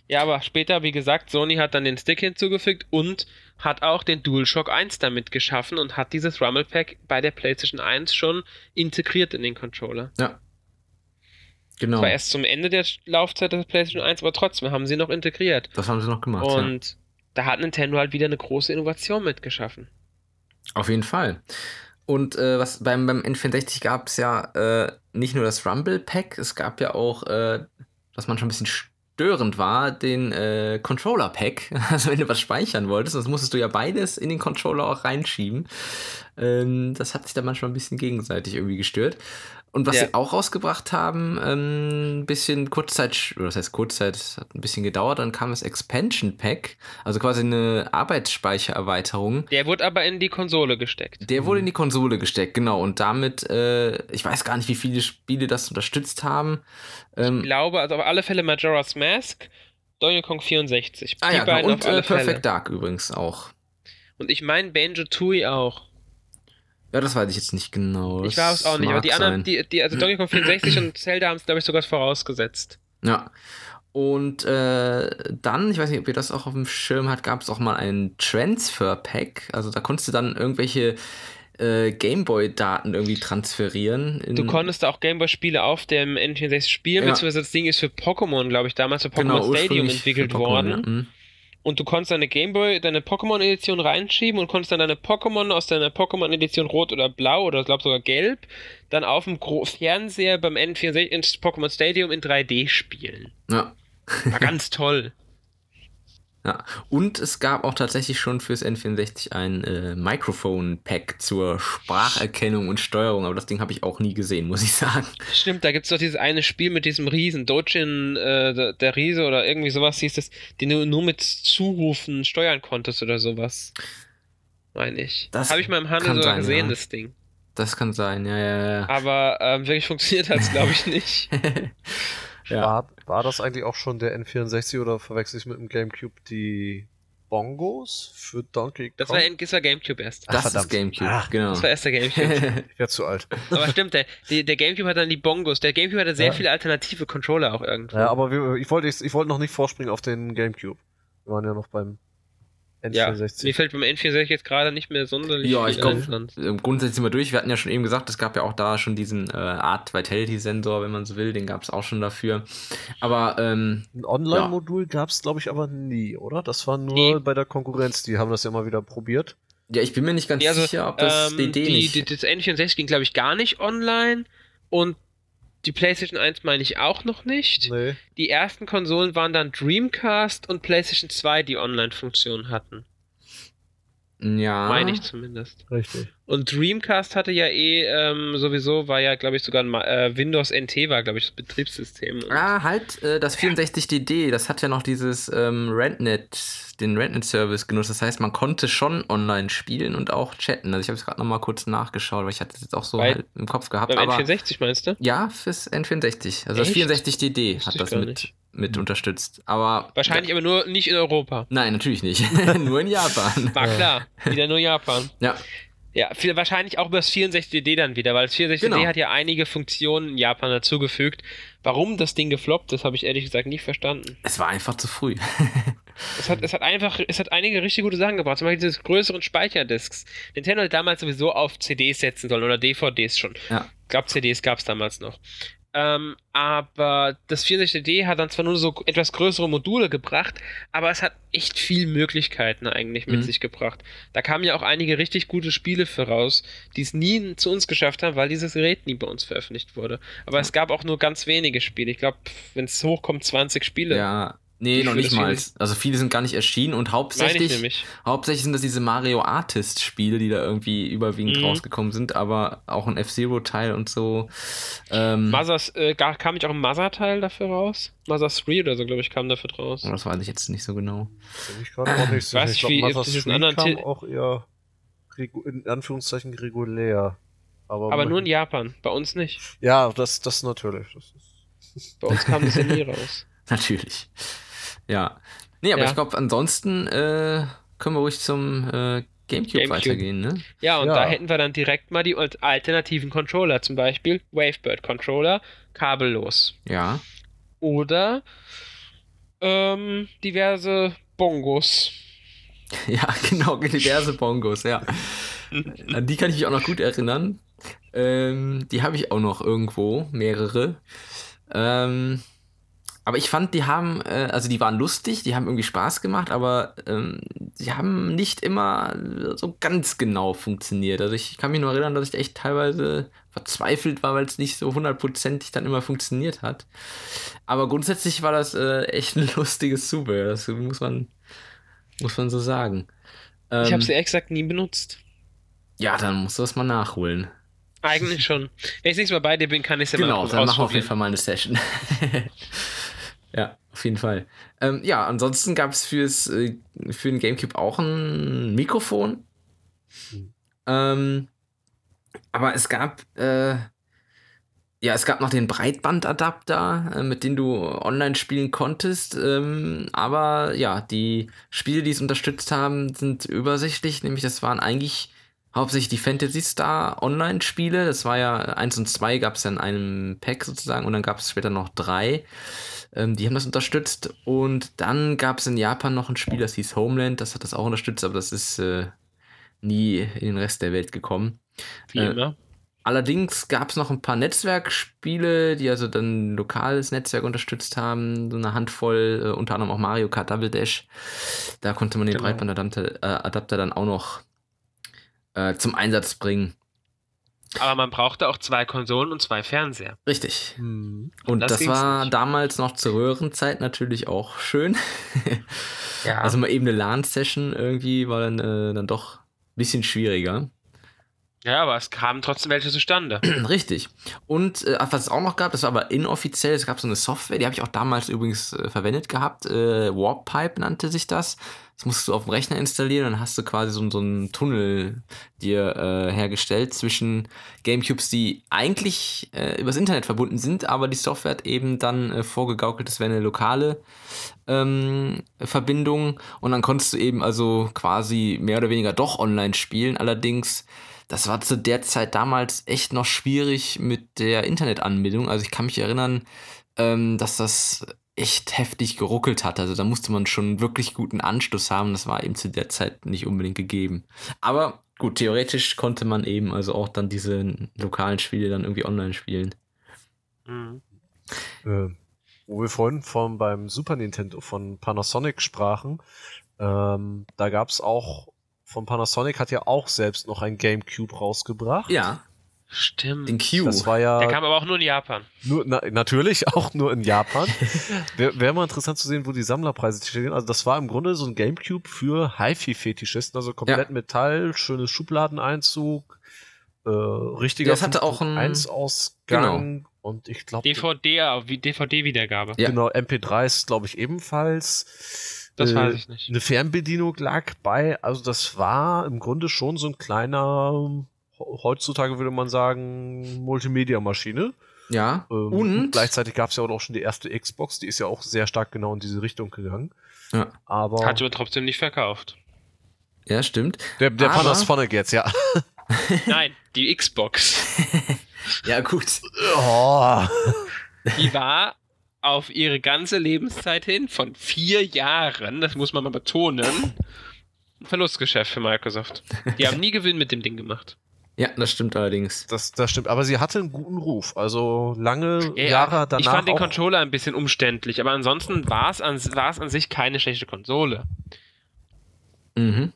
Ja, aber später, wie gesagt, Sony hat dann den Stick hinzugefügt und hat auch den DualShock 1 damit geschaffen und hat dieses Rumble Pack bei der PlayStation 1 schon integriert in den Controller. ja. Genau. Zwar erst zum Ende der Laufzeit der PlayStation 1, aber trotzdem haben sie noch integriert. Das haben sie noch gemacht. ja. Und da hat Nintendo halt wieder eine große Innovation mitgeschaffen. Auf jeden Fall. Und äh, was beim, beim N64 gab es ja äh, nicht nur das Rumble Pack, es gab ja auch, äh, was man schon ein bisschen störend war, den äh, Controller Pack. Also wenn du was speichern wolltest, das musstest du ja beides in den Controller auch reinschieben. Ähm, das hat sich dann manchmal ein bisschen gegenseitig irgendwie gestört. Und was Ja. sie auch rausgebracht haben, ähm, ein bisschen Kurzzeit, oder das heißt Kurzzeit, hat ein bisschen gedauert, dann kam das Expansion Pack, also quasi eine Arbeitsspeichererweiterung. Der wurde aber in die Konsole gesteckt. Der wurde in die Konsole gesteckt, genau. Und damit, äh, ich weiß gar nicht, wie viele Spiele das unterstützt haben. Ich Ähm, glaube, also auf alle Fälle Majora's Mask, Donkey Kong 64. ah die ja, beiden und auf alle äh, Perfect Fälle. Dark übrigens auch. Und ich meine Banjo Tooie auch. Ja, das weiß ich jetzt nicht genau. Ich weiß es auch nicht, aber die anderen, sein. die, die, also Donkey Kong 64 und Zelda haben es, glaube ich, sogar vorausgesetzt. Ja. Und äh, dann, ich weiß nicht, ob ihr das auch auf dem Schirm hat, gab es auch mal einen Transfer Pack. Also da konntest du dann irgendwelche äh, Gameboy-Daten irgendwie transferieren. Du konntest auch Gameboy-Spiele auf dem N64 spielen, Ja. beziehungsweise das Ding ist für Pokémon, glaube ich, damals für Pokémon genau, Stadium entwickelt Pokémon, worden. Ja. Mhm. Und du konntest deine Gameboy, deine Pokémon-Edition reinschieben und konntest dann deine Pokémon aus deiner Pokémon-Edition rot oder blau oder ich glaube sogar gelb dann auf dem Gro Fernseher beim N64 in Pokémon Stadium in 3D spielen. ja. War ganz toll. Ja, und es gab auch tatsächlich schon fürs N64 ein äh, Microphone-Pack zur Spracherkennung und Steuerung, aber das Ding habe ich auch nie gesehen, muss ich sagen. Stimmt, da gibt es doch dieses eine Spiel mit diesem Riesen, Dojin, äh, der, Riese oder irgendwie sowas hieß das, den du nur mit Zurufen steuern konntest oder sowas. Meine ich. Das Habe ich mal im Handel sogar sein, gesehen, ja. das Ding. Das kann sein, ja, ja, ja. Aber ähm, wirklich funktioniert hat es, glaube ich, nicht. ja. War, war das eigentlich auch schon der N64 oder verwechsel ich mit dem Gamecube die Bongos für Donkey Kong? Das war, das war Gamecube erst. Das verdammt. ist Gamecube, Ah, genau. Das war erst der Gamecube. ich werde zu alt. Aber stimmt, der, der, Gamecube hat dann die Bongos. Der Gamecube hatte sehr Ja. viele alternative Controller auch irgendwo. Ja, aber wir, ich wollte ich wollte noch nicht vorspringen auf den Gamecube. Wir waren ja noch beim Ja, N64. mir fällt beim N64 jetzt gerade nicht mehr sonderlich Ja, ich glaube, ein sonst. grundsätzlich sind wir durch. Wir hatten ja schon eben gesagt, es gab ja auch da schon diesen äh, Art Vitality-Sensor, wenn man so will, den gab es auch schon dafür. Aber ähm, Ein Online-Modul gab es, glaube ich, aber nie, oder? Das war nur Nee. bei der Konkurrenz. Die haben das ja mal wieder probiert. ja, ich bin mir nicht ganz Ja, also, sicher, ob das ähm, die Idee die, nicht. die, das N64 ging, glaube ich, gar nicht online. Und die PlayStation 1 meine ich auch noch nicht. Nee. Die ersten Konsolen waren dann Dreamcast und PlayStation 2, die Online-Funktionen hatten. Ja. Meine ich zumindest. Richtig. Und Dreamcast hatte ja eh ähm, sowieso, war ja, glaube ich, sogar ein äh, Windows NT war, glaube ich, das Betriebssystem. Und Ah, halt, äh, das 64DD, das hat ja noch dieses ähm, RentNet, den RentNet-Service genutzt. Das heißt, man konnte schon online spielen und auch chatten. Also ich habe es gerade noch mal kurz nachgeschaut, weil ich hatte das jetzt auch so halt im Kopf gehabt. beim Aber N64 meinst du? ja, fürs N64. Also Echt? das 64DD Wusste hat das mit, nicht. mit unterstützt. Aber Wahrscheinlich aber nur nicht in Europa. Nein, natürlich nicht. Nur in Japan. War klar. Wieder nur Japan. Ja, Ja, viel, wahrscheinlich auch über das 64D dann wieder, weil das 64D Genau. hat ja einige Funktionen in Japan dazugefügt. Warum das Ding gefloppt ist, habe ich ehrlich gesagt nicht verstanden. es war einfach zu früh. Es hat, es hat einfach, es hat einige richtig gute Sachen gebracht. Zum Beispiel diese größeren Speicherdisks. Nintendo hat damals sowieso auf CDs setzen sollen oder DVDs schon. Ja. Ich glaube, CDs gab es damals noch. Ähm, aber das 64D hat dann zwar nur so etwas größere Module gebracht, aber es hat echt viel Möglichkeiten eigentlich mit Mhm. sich gebracht. Da kamen ja auch einige richtig gute Spiele für raus, die es nie zu uns geschafft haben, weil dieses Gerät nie bei uns veröffentlicht wurde. Aber es gab auch nur ganz wenige Spiele. Ich glaube, wenn es hochkommt, 20 Spiele. Ja, nee, noch nicht mal. Also viele sind gar nicht erschienen und hauptsächlich, hauptsächlich sind das diese Mario Artist Spiele, die da irgendwie überwiegend Mhm. rausgekommen sind, aber auch ein F-Zero Teil und so. Ähm, Mothers, äh, gar- kam nicht auch ein Mother-Teil dafür raus? Mother 3 oder so, glaube ich, kam dafür raus. das weiß ich jetzt nicht so genau. Bin ich gerade auch nicht sicher. Weiß Ich glaube, einen 3 anderen kam auch eher in Anführungszeichen regulär. Aber, Aber nur in Japan, bei uns nicht. Ja, das, das natürlich. Das ist, Bei uns kam das ja nie raus. Natürlich. Ja. Nee, aber Ja. ich glaube, ansonsten äh, können wir ruhig zum äh, Gamecube, Gamecube. weitergehen, ne? Ja, und Ja. da hätten wir dann direkt mal die alt- alternativen Controller, zum Beispiel Wavebird Controller, kabellos. Ja. Oder ähm, diverse Bongos. Ja, genau, diverse Bongos, ja. An die kann ich mich auch noch gut erinnern. Ähm, die habe ich auch noch irgendwo, mehrere. Ähm, aber ich fand, die haben, äh, also die waren lustig, die haben irgendwie Spaß gemacht, aber ähm, die haben nicht immer so ganz genau funktioniert. Also ich kann mich nur erinnern, dass ich echt teilweise verzweifelt war, weil es nicht so hundertprozentig dann immer funktioniert hat. Aber grundsätzlich war das äh, echt ein lustiges Zubehör, das muss man, muss man so sagen. ich Ähm, habe sie ehrlich gesagt nie benutzt. ja, dann musst du das mal nachholen. Eigentlich schon. Wenn ich nächstes Mal bei dir bin, kann ich es ja Genau, mal dann machen wir auf jeden. Fall mal eine Session. ja, auf jeden Fall. Ähm, ja, ansonsten gab es fürs äh, für den GameCube auch ein Mikrofon. Ähm, aber es gab äh, ja, es gab noch den Breitbandadapter, äh, mit dem du online spielen konntest. Ähm, aber ja, die Spiele, die es unterstützt haben, sind übersichtlich. Nämlich, das waren eigentlich hauptsächlich die Fantasy Star Online-Spiele. Das war ja 1 und 2 gab es ja in einem Pack sozusagen und dann gab es später noch drei. Ähm, die haben das unterstützt. Und dann gab es in Japan noch ein Spiel, das hieß Homeland. Das hat das auch unterstützt, aber das ist äh, nie in den Rest der Welt gekommen. Wie äh, immer. Allerdings gab es noch ein paar Netzwerkspiele, die also dann ein lokales Netzwerk unterstützt haben. So eine Handvoll, äh, unter anderem auch Mario Kart Double Dash. Da konnte man den Genau. Breitbandadapter äh, Adapter dann auch noch äh, zum Einsatz bringen. Aber man brauchte auch zwei Konsolen und zwei Fernseher. Richtig. hm. Und Das das, war nicht. damals noch zur Röhrenzeit natürlich auch schön. Ja. Also mal eben eine LAN-Session irgendwie war dann, äh, dann doch ein bisschen schwieriger. Ja, aber es kamen trotzdem welche zustande. Richtig. Und äh, was es auch noch gab, das war aber inoffiziell, es gab so eine Software, die habe ich auch damals übrigens äh, verwendet gehabt. Äh, Warp Pipe nannte sich das. Das musst du auf dem Rechner installieren, dann hast du quasi so, so einen Tunnel dir äh, hergestellt zwischen Gamecubes, die eigentlich äh, übers Internet verbunden sind, aber die Software hat eben dann äh, vorgegaukelt, das wäre eine lokale ähm, Verbindung und dann konntest du eben also quasi mehr oder weniger doch online spielen. Allerdings, das war zu der Zeit damals echt noch schwierig mit der Internetanbindung. Also ich kann mich erinnern, ähm, dass das echt heftig geruckelt hat. Also da musste man schon wirklich guten Anschluss haben. Das war eben zu der Zeit nicht unbedingt gegeben. Aber gut, theoretisch konnte man eben also auch dann diese lokalen Spiele dann irgendwie online spielen. Mhm. äh, wo wir vorhin von beim Super Nintendo von Panasonic sprachen, ähm, da gab's auch von Panasonic hat ja auch selbst noch ein GameCube rausgebracht. Ja, Stimmt. Den Q. Das war ja Der kam aber auch nur in Japan. nur, na, natürlich auch nur in Japan. Wäre wär mal interessant zu sehen, wo die Sammlerpreise stehen. Also das war im Grunde so ein Gamecube für HiFi-Fetischisten, also komplett Ja. Metall, schönes Schubladeneinzug, äh, richtiger Das hatte auch ein- 1 Ausgang und ich glaube DVD, auf- wie DVD-Wiedergabe. Ja. genau MP3s glaube ich ebenfalls. Das Äh, weiß ich nicht. Eine Fernbedienung lag bei, also das war im Grunde schon so ein kleiner, heutzutage würde man sagen, Multimedia-Maschine. Ja. Ähm, Und- gleichzeitig gab es ja auch schon die erste Xbox, die ist ja auch sehr stark genau in diese Richtung gegangen. Ja. Aber Hat aber trotzdem nicht verkauft. Ja, stimmt. der, der aber- Panasonic jetzt, ja. Nein, die Xbox. Ja, gut. Oh. Die war auf ihre ganze Lebenszeit hin von vier Jahren, das muss man mal betonen, ein Verlustgeschäft für Microsoft. Die haben nie Gewinn mit dem Ding gemacht. Ja, das stimmt allerdings. Das, das stimmt, aber sie hatte einen guten Ruf. Also lange Ja, ja, Jahre danach. ich fand den Controller ein bisschen umständlich, aber ansonsten war es an, an sich keine schlechte Konsole. Mhm.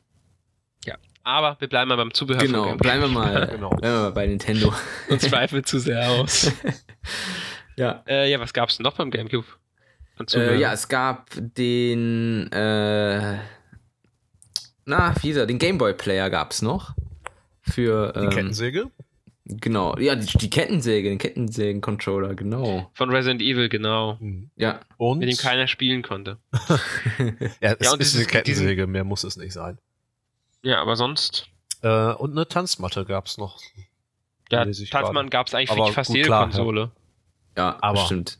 Aber wir bleiben mal beim Zubehör Genau, bleiben wir mal, Genau. bleiben wir mal bei Nintendo. Sonst schweifen wir zu sehr aus. ja. äh, ja, was gab's denn noch beim Gamecube? Äh, ja, es gab den, äh, na, wie er, den Gameboy Player gab's noch. Für, die ähm, Kettensäge. genau, ja, die, die Kettensäge, den Kettensägen-Controller, genau. Von Resident Evil, genau. Mhm. Ja, Und Mit dem keiner spielen konnte. ja, es Ja, und ist eine Kettensäge, mehr muss es nicht sein. Ja, aber sonst. Äh, und eine Tanzmatte gab's noch. Ja, Tanzmann gab's eigentlich Aber für fast gut, jede klar, Konsole. Ja, Aber- stimmt.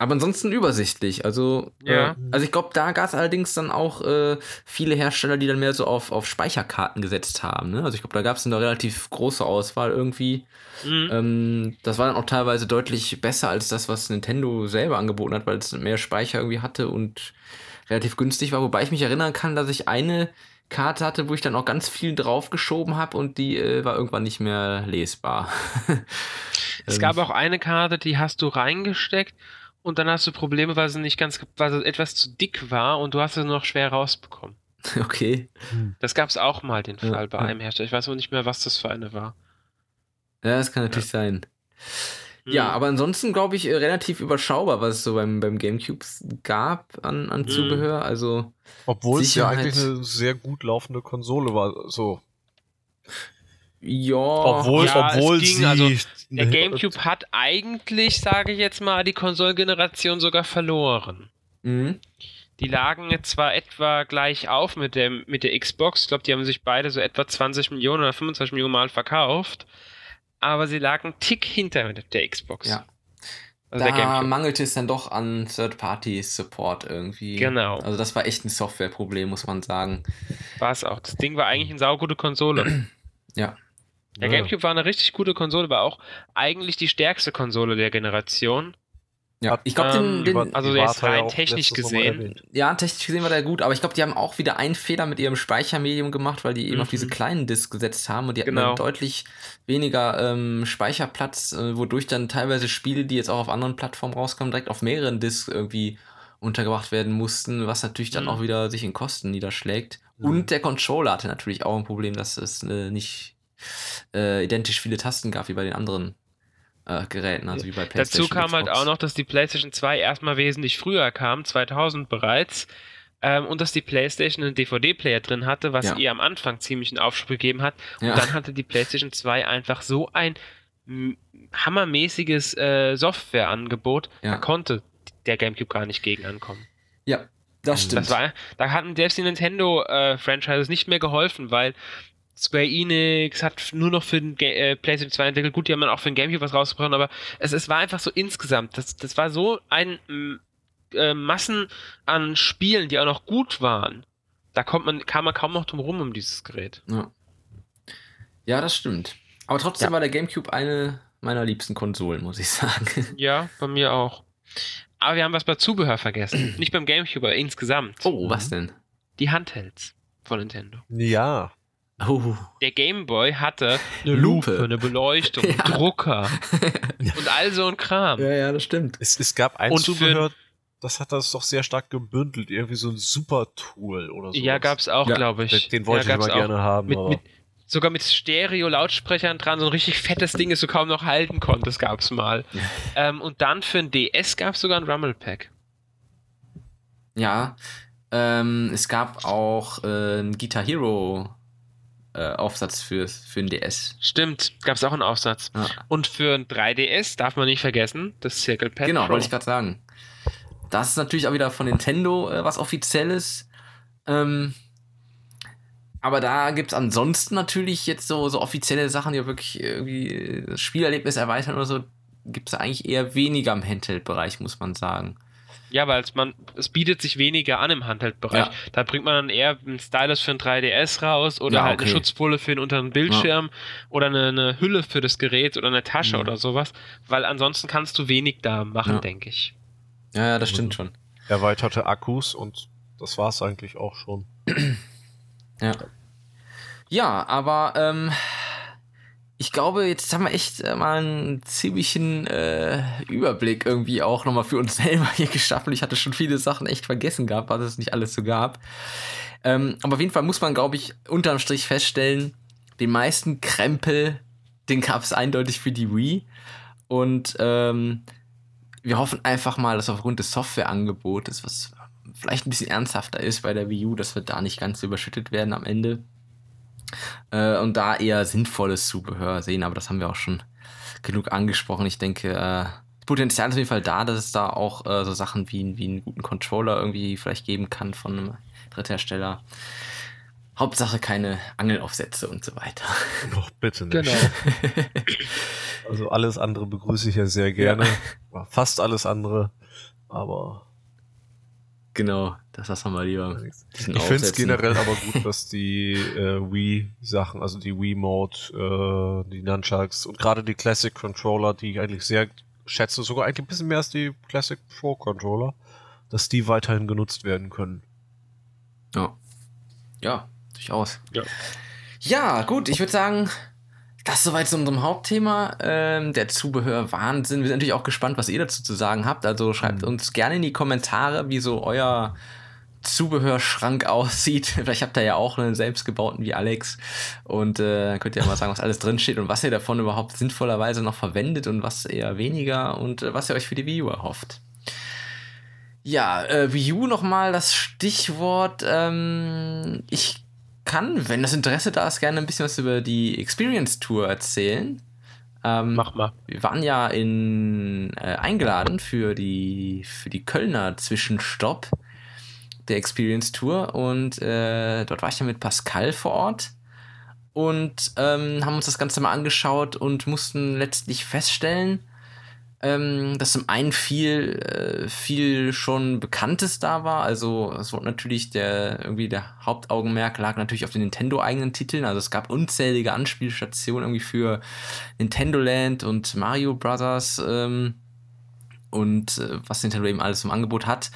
Aber ansonsten übersichtlich. Also, Ja. äh, also ich glaube, da gab es allerdings dann auch äh, viele Hersteller, die dann mehr so auf, auf Speicherkarten gesetzt haben. Ne? Also ich glaube, da gab es eine relativ große Auswahl irgendwie. Mhm. Ähm, das war dann auch teilweise deutlich besser als das, was Nintendo selber angeboten hat, weil es mehr Speicher irgendwie hatte und relativ günstig war. Wobei ich mich erinnern kann, dass ich eine Karte hatte, wo ich dann auch ganz viel draufgeschoben habe und die äh, war irgendwann nicht mehr lesbar. Es Ähm, gab auch eine Karte, die hast du reingesteckt und dann hast du Probleme, weil sie nicht ganz, weil sie etwas zu dick war und du hast sie noch schwer rausbekommen. okay. Das gab es auch mal den Ja, Fall bei ja. einem Hersteller. Ich weiß auch nicht mehr, was das für eine war. Ja, das kann natürlich sein. Hm. Ja, aber ansonsten glaube ich äh, relativ überschaubar, was es so beim, beim Gamecube gab an, an Mhm. Zubehör. Also, Obwohl es ja eigentlich eine sehr gut laufende Konsole war. So. ja. Obwohl, ja, es obwohl ging, sie. also, Der Gamecube hat eigentlich, sage ich jetzt mal, die Konsolengeneration sogar verloren. Mhm. Die lagen jetzt zwar etwa gleich auf mit, dem, mit der Xbox. Ich glaube, die haben sich beide so etwa 20 Millionen oder 25 Millionen Mal verkauft. Aber sie lagen einen Tick hinter der Xbox. Ja. Also der da Gamecube. mangelte es dann doch an Third-Party-Support irgendwie. Genau. Also das war echt ein Softwareproblem, muss man sagen. War es auch. Das Ding war eigentlich eine saugute Konsole. Ja. Der Gamecube war eine richtig gute Konsole, war auch eigentlich die stärkste Konsole der Generation. Ja, ich glaube, ähm, den, den, also Die jetzt ja rein technisch gesehen. ja, technisch gesehen war der gut, aber ich glaube, die haben auch wieder einen Fehler mit ihrem Speichermedium gemacht, weil die eben Mhm. auf diese kleinen Disks gesetzt haben und die hatten Genau. dann deutlich weniger ähm, Speicherplatz, äh, wodurch dann teilweise Spiele, die jetzt auch auf anderen Plattformen rauskommen, direkt auf mehreren Disks irgendwie untergebracht werden mussten, was natürlich dann Mhm. auch wieder sich in Kosten niederschlägt. Mhm. Und der Controller hatte natürlich auch ein Problem, dass es äh, nicht äh, identisch viele Tasten gab wie bei den anderen äh, Geräten, also wie bei PlayStation. Dazu kam halt Xbox. auch noch, dass die PlayStation 2 erstmal wesentlich früher kam, 2000 bereits. Ähm, und dass die PlayStation einen DVD-Player drin hatte, was Ja. ihr am Anfang ziemlich einen Aufschub gegeben hat. Ja. Und dann hatte die PlayStation 2 einfach so ein mm, hammermäßiges äh, Softwareangebot, Ja. da konnte der GameCube gar nicht gegen ankommen. Ja, das stimmt. Das war, da hatten selbst die Nintendo-Franchises nicht mehr geholfen, weil Square Enix hat nur noch für den Ga äh, PlayStation 2 entwickelt. Gut, die haben dann auch für den Gamecube was rausgebracht, aber es, es war einfach so insgesamt. Das, das war so ein äh, Massen an Spielen, die auch noch gut waren. Da kommt man, kam man kaum noch drum rum um dieses Gerät. Ja. ja, das stimmt. Aber trotzdem Ja. war der GameCube eine meiner liebsten Konsolen, muss ich sagen. Ja, bei mir auch. Aber wir haben was bei Zubehör vergessen. Nicht beim Gamecube, aber insgesamt. Oh, was denn? Die Handhelds von Nintendo. Ja. Oh. Der Game Boy hatte eine Lupe. Lupe, eine Beleuchtung, Ja. einen Drucker und all so ein Kram. Ja, ja, das stimmt. Es, es gab ein Und Zubehör, das hat das doch sehr stark gebündelt. Irgendwie so ein Super-Tool oder so. Ja, gab's auch, Ja, glaube ich. Den, wollte ja, ich immer gerne haben. Mit, aber mit, sogar mit Stereo-Lautsprechern dran, so ein richtig fettes Ding, das du kaum noch halten konntest, gab es mal. ähm, und dann für ein DS gab es sogar ein Rumble-Pack. Ja, ähm, es gab auch äh, einen Guitar Hero äh, Aufsatz für, für ein DS. Stimmt, gab es auch einen Aufsatz. Ja. Und für ein 3DS darf man nicht vergessen, das Circle Pad. Genau, wollte ich gerade sagen. Das ist natürlich auch wieder von Nintendo äh, was Offizielles. Ähm, aber da gibt es ansonsten natürlich jetzt so, so offizielle Sachen, die wirklich irgendwie das Spielerlebnis erweitern oder so, gibt es eigentlich eher weniger im Handheld-Bereich, muss man sagen. Ja, weil es man, es bietet sich weniger an im Handheld-Bereich. Ja. Da bringt man dann eher einen Stylus für ein 3DS raus oder ja, halt eine Schutzpulle für den unteren Bildschirm ja. oder eine, eine, Hülle für das Gerät oder eine Tasche mhm. oder sowas. Weil ansonsten kannst du wenig da machen, denke ich. Ja, ja, das stimmt schon. Erweiterte Akkus und das war es eigentlich auch schon. ja. Ja, aber ähm, ich glaube, jetzt haben wir echt äh, mal einen ziemlichen äh, Überblick irgendwie auch nochmal für uns selber hier geschaffen. Ich hatte schon viele Sachen echt vergessen gehabt, was es nicht alles so gab. Ähm, aber auf jeden Fall muss man, glaube ich, unterm Strich feststellen, den meisten Krempel, den gab es eindeutig für die Wii. Und ähm, wir hoffen einfach mal, dass aufgrund des Softwareangebotes, was vielleicht ein bisschen ernsthafter ist bei der Wii U, dass wir da nicht ganz überschüttet werden am Ende äh, und da eher sinnvolles Zubehör sehen, aber das haben wir auch schon genug angesprochen. Ich denke, äh, Potenzial ist auf jeden Fall da, dass es da auch äh, so Sachen wie, wie einen guten Controller irgendwie vielleicht geben kann von einem Dritthersteller. Hauptsache keine Angelaufsätze und so weiter. Doch, bitte nicht. Genau. also alles andere begrüße ich ja sehr gerne. Ja. Fast alles andere. Aber Genau, das lassen wir lieber. Ich finde es generell aber gut, dass die äh, Wii-Sachen, also die Wii-Mode, äh, die Nunchucks und gerade die Classic Controller, die ich eigentlich sehr schätze, sogar eigentlich ein bisschen mehr als die Classic Pro Controller, dass die weiterhin genutzt werden können. Ja. Ja, durchaus. Ja. Ja, gut, ich würde sagen, das soweit zu unserem Hauptthema, ähm, der Zubehör-Wahnsinn. Wir sind natürlich auch gespannt, was ihr dazu zu sagen habt. Also schreibt mhm. uns gerne in die Kommentare, wie so euer Zubehörschrank aussieht. Vielleicht habt ihr ja auch einen selbstgebauten wie Alex. Und äh, könnt ihr mal sagen, was alles drinsteht und was ihr davon überhaupt sinnvollerweise noch verwendet und was eher weniger und äh, was ihr euch für die Wii U erhofft. Ja, äh, Wii U nochmal das Stichwort. Ähm, ich kann, wenn das Interesse da ist, gerne ein bisschen was über die Experience Tour erzählen. Ähm, Mach mal. Wir waren ja in, äh, eingeladen für die, für die Kölner Zwischenstopp der Experience Tour und äh, dort war ich ja mit Pascal vor Ort und ähm, haben uns das Ganze mal angeschaut und mussten letztlich feststellen, ähm, dass zum einen viel, äh, viel schon Bekanntes da war. Also es wurde natürlich der, irgendwie der Hauptaugenmerk lag natürlich auf den Nintendo-eigenen Titeln. Also es gab unzählige Anspielstationen irgendwie für Nintendo Land und Mario Brothers ähm, und äh, was Nintendo eben alles im Angebot hat.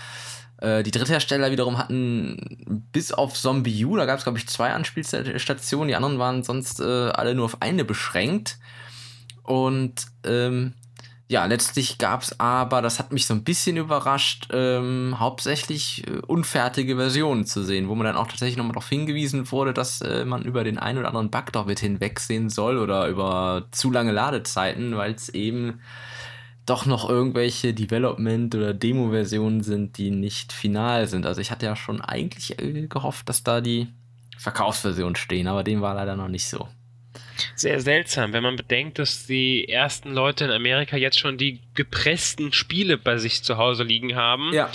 Äh, die Dritthersteller wiederum hatten bis auf Zombie U, da gab es glaube ich zwei Anspielstationen, die anderen waren sonst äh, alle nur auf eine beschränkt. Und ähm, ja, letztlich gab es aber, das hat mich so ein bisschen überrascht, ähm, hauptsächlich äh, unfertige Versionen zu sehen, wo man dann auch tatsächlich nochmal darauf hingewiesen wurde, dass äh, man über den einen oder anderen Bug doch mit hinwegsehen soll oder über zu lange Ladezeiten, weil es eben doch noch irgendwelche Development- oder Demo-Versionen sind, die nicht final sind. Also ich hatte ja schon eigentlich äh, gehofft, dass da die Verkaufsversionen stehen, aber dem war leider noch nicht so sehr seltsam, wenn man bedenkt, dass die ersten Leute in Amerika jetzt schon die gepressten Spiele bei sich zu Hause liegen haben. Ja.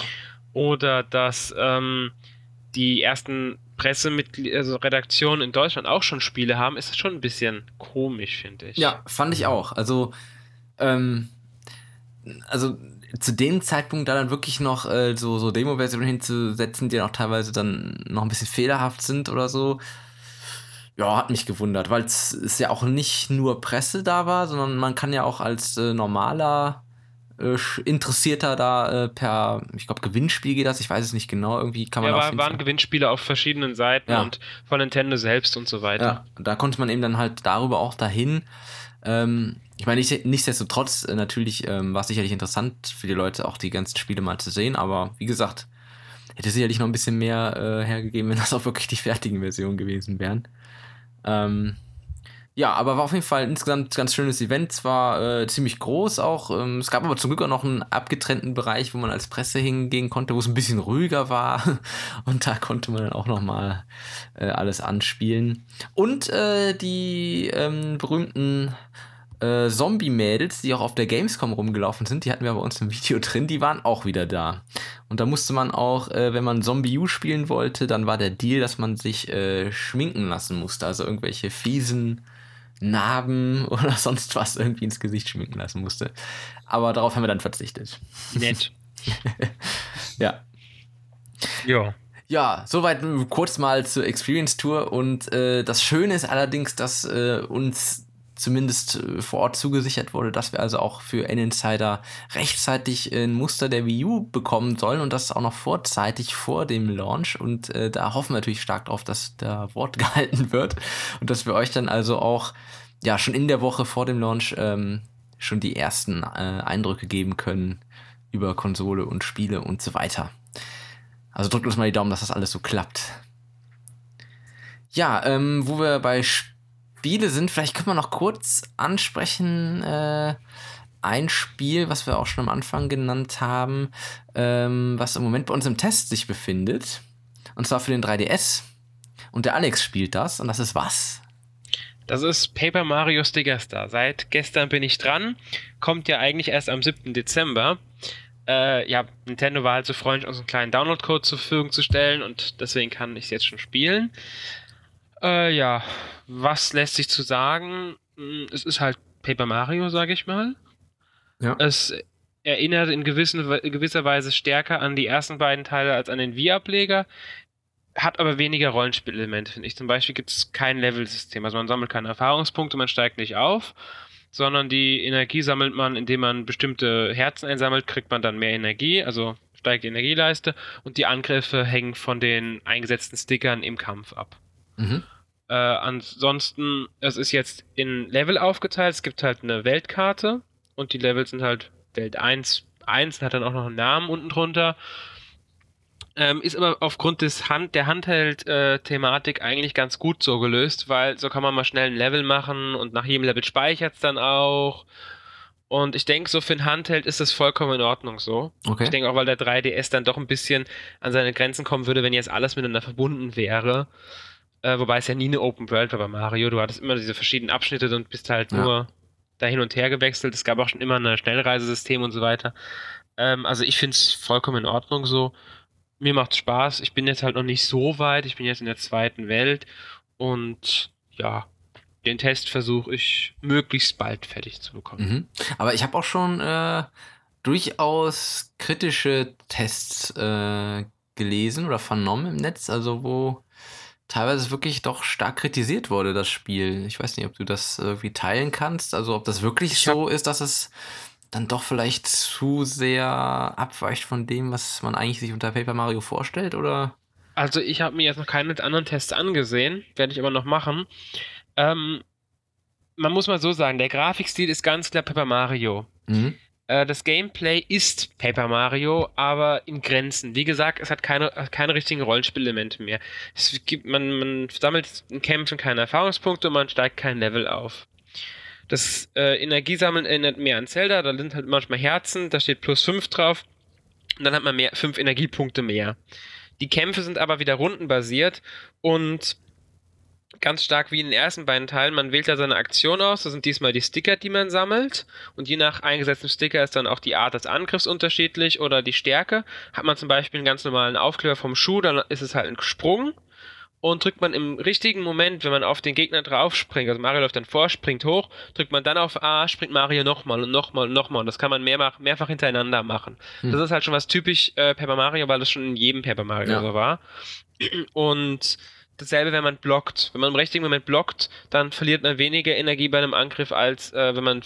Oder dass ähm, die ersten Pressemitglieder, also Redaktionen in Deutschland auch schon Spiele haben, ist das schon ein bisschen komisch, finde ich. Ja, fand ich auch. Also, ähm, also zu dem Zeitpunkt da dann wirklich noch äh, so, so Demo-Versionen hinzusetzen, die dann auch teilweise dann noch ein bisschen fehlerhaft sind oder so, ja, hat mich gewundert, weil es ja auch nicht nur Presse da war, sondern man kann ja auch als äh, normaler äh, Interessierter da äh, per, ich glaube, Gewinnspiel geht das, ich weiß es nicht genau, irgendwie kann man ja, war, waren Gewinnspiele auf verschiedenen Seiten ja. und von Nintendo selbst und so weiter. Ja, da konnte man eben dann halt darüber auch dahin. Ähm, ich meine, nicht, nichtsdestotrotz, äh, natürlich ähm, war es sicherlich interessant für die Leute, auch die ganzen Spiele mal zu sehen, aber wie gesagt, hätte sicherlich noch ein bisschen mehr äh, hergegeben, wenn das auch wirklich die fertigen Versionen gewesen wären. Ähm, ja, aber war auf jeden Fall insgesamt ganz schönes Event. Zwar äh, ziemlich groß auch. Ähm, es gab aber zum Glück auch noch einen abgetrennten Bereich, wo man als Presse hingehen konnte, wo es ein bisschen ruhiger war. Und da konnte man dann auch noch mal äh, alles anspielen. Und äh, die ähm, berühmten äh, Zombie-Mädels, die auch auf der Gamescom rumgelaufen sind, die hatten wir bei uns im Video drin, die waren auch wieder da. Und da musste man auch, äh, wenn man Zombie U spielen wollte, dann war der Deal, dass man sich äh, schminken lassen musste. Also irgendwelche fiesen Narben oder sonst was irgendwie ins Gesicht schminken lassen musste. Aber darauf haben wir dann verzichtet. Nett. ja. Ja. Ja, soweit kurz mal zur Experience Tour. Und äh, das Schöne ist allerdings, dass äh, uns zumindest äh, vor Ort zugesichert wurde, dass wir also auch für N-Insider rechtzeitig ein Muster der Wii U bekommen sollen und das auch noch vorzeitig vor dem Launch. Und äh, da hoffen wir natürlich stark drauf, dass da Wort gehalten wird und dass wir euch dann also auch ja schon in der Woche vor dem Launch ähm, schon die ersten äh, Eindrücke geben können über Konsole und Spiele und so weiter. Also drückt uns mal die Daumen, dass das alles so klappt. Ja, ähm, wo wir bei Spielen Spiele sind. Vielleicht können wir noch kurz ansprechen. Äh, ein Spiel, was wir auch schon am Anfang genannt haben, ähm, was im Moment bei uns im Test sich befindet. Und zwar für den 3DS. Und der Alex spielt das. Und das ist was? Das ist Paper Mario Sticker Star. Seit gestern bin ich dran. Kommt ja eigentlich erst am 7. Dezember. Äh, ja, Nintendo war halt so freundlich, uns einen kleinen Download-Code zur Verfügung zu stellen und deswegen kann ich es jetzt schon spielen. Äh, ja, was lässt sich zu sagen? Hm, es ist halt Paper Mario, sage ich mal. Ja. Es erinnert in, gewissen, in gewisser Weise stärker an die ersten beiden Teile als an den Wii-Ableger, hat aber weniger Rollenspielelemente, finde ich. Zum Beispiel gibt es kein Level-System. Also man sammelt keine Erfahrungspunkte, man steigt nicht auf, sondern die Energie sammelt man, indem man bestimmte Herzen einsammelt, kriegt man dann mehr Energie, also steigt die Energieleiste und die Angriffe hängen von den eingesetzten Stickern im Kampf ab. Mhm. Äh, ansonsten, es ist jetzt in Level aufgeteilt. Es gibt halt eine Weltkarte und die Level sind halt Welt 1, 1 hat dann auch noch einen Namen unten drunter. Ähm, ist aber aufgrund des Hand, der Handheld-Thematik eigentlich ganz gut so gelöst, weil so kann man mal schnell ein Level machen und nach jedem Level speichert es dann auch. Und ich denke, so für ein Handheld ist das vollkommen in Ordnung so. Okay. Ich denke auch, weil der 3DS dann doch ein bisschen an seine Grenzen kommen würde, wenn jetzt alles miteinander verbunden wäre. Äh, wobei es ja nie eine Open World war bei Mario. Du hattest immer diese verschiedenen Abschnitte und bist halt ja. nur da hin und her gewechselt. Es gab auch schon immer ein Schnellreisesystem und so weiter. Ähm, also ich finde es vollkommen in Ordnung so. Mir macht Spaß. Ich bin jetzt halt noch nicht so weit. Ich bin jetzt in der zweiten Welt und ja, den Test versuche ich möglichst bald fertig zu bekommen. Mhm. Aber ich habe auch schon äh, durchaus kritische Tests äh, gelesen oder vernommen im Netz, also wo teilweise wirklich doch stark kritisiert wurde, das Spiel. Ich weiß nicht, ob du das irgendwie teilen kannst. Also ob das wirklich ich so ist, dass es dann doch vielleicht zu sehr abweicht von dem, was man eigentlich sich unter Paper Mario vorstellt, oder? Also ich habe mir jetzt noch keine anderen Tests angesehen, werde ich aber noch machen. Ähm, man muss mal so sagen, der Grafikstil ist ganz klar Paper Mario. Mhm. Äh, das Gameplay ist Paper Mario, aber in Grenzen. Wie gesagt, es hat keine, keine richtigen Rollenspielelemente mehr. Es gibt, man, man sammelt in Kämpfen keine Erfahrungspunkte und man steigt kein Level auf. Das äh, Energiesammeln erinnert mehr an Zelda, da sind halt manchmal Herzen, da steht plus 5 drauf. Und dann hat man mehr, 5 Energiepunkte mehr. Die Kämpfe sind aber wieder rundenbasiert und ganz stark wie in den ersten beiden Teilen. Man wählt da seine Aktion aus. Das sind diesmal die Sticker, die man sammelt. Und je nach eingesetztem Sticker ist dann auch die Art des Angriffs unterschiedlich oder die Stärke. Hat man zum Beispiel einen ganz normalen Aufkleber vom Schuh, dann ist es halt ein Sprung. Und drückt man im richtigen Moment, wenn man auf den Gegner drauf springt, also Mario läuft dann vor, springt hoch, drückt man dann auf A, springt Mario nochmal und nochmal und nochmal. Und das kann man mehrfach, mehrfach hintereinander machen. Hm. Das ist halt schon was typisch äh, Paper Mario, weil das schon in jedem Paper Mario ja. so war. Und dasselbe, wenn man blockt. Wenn man im richtigen Moment blockt, dann verliert man weniger Energie bei einem Angriff, als äh, wenn man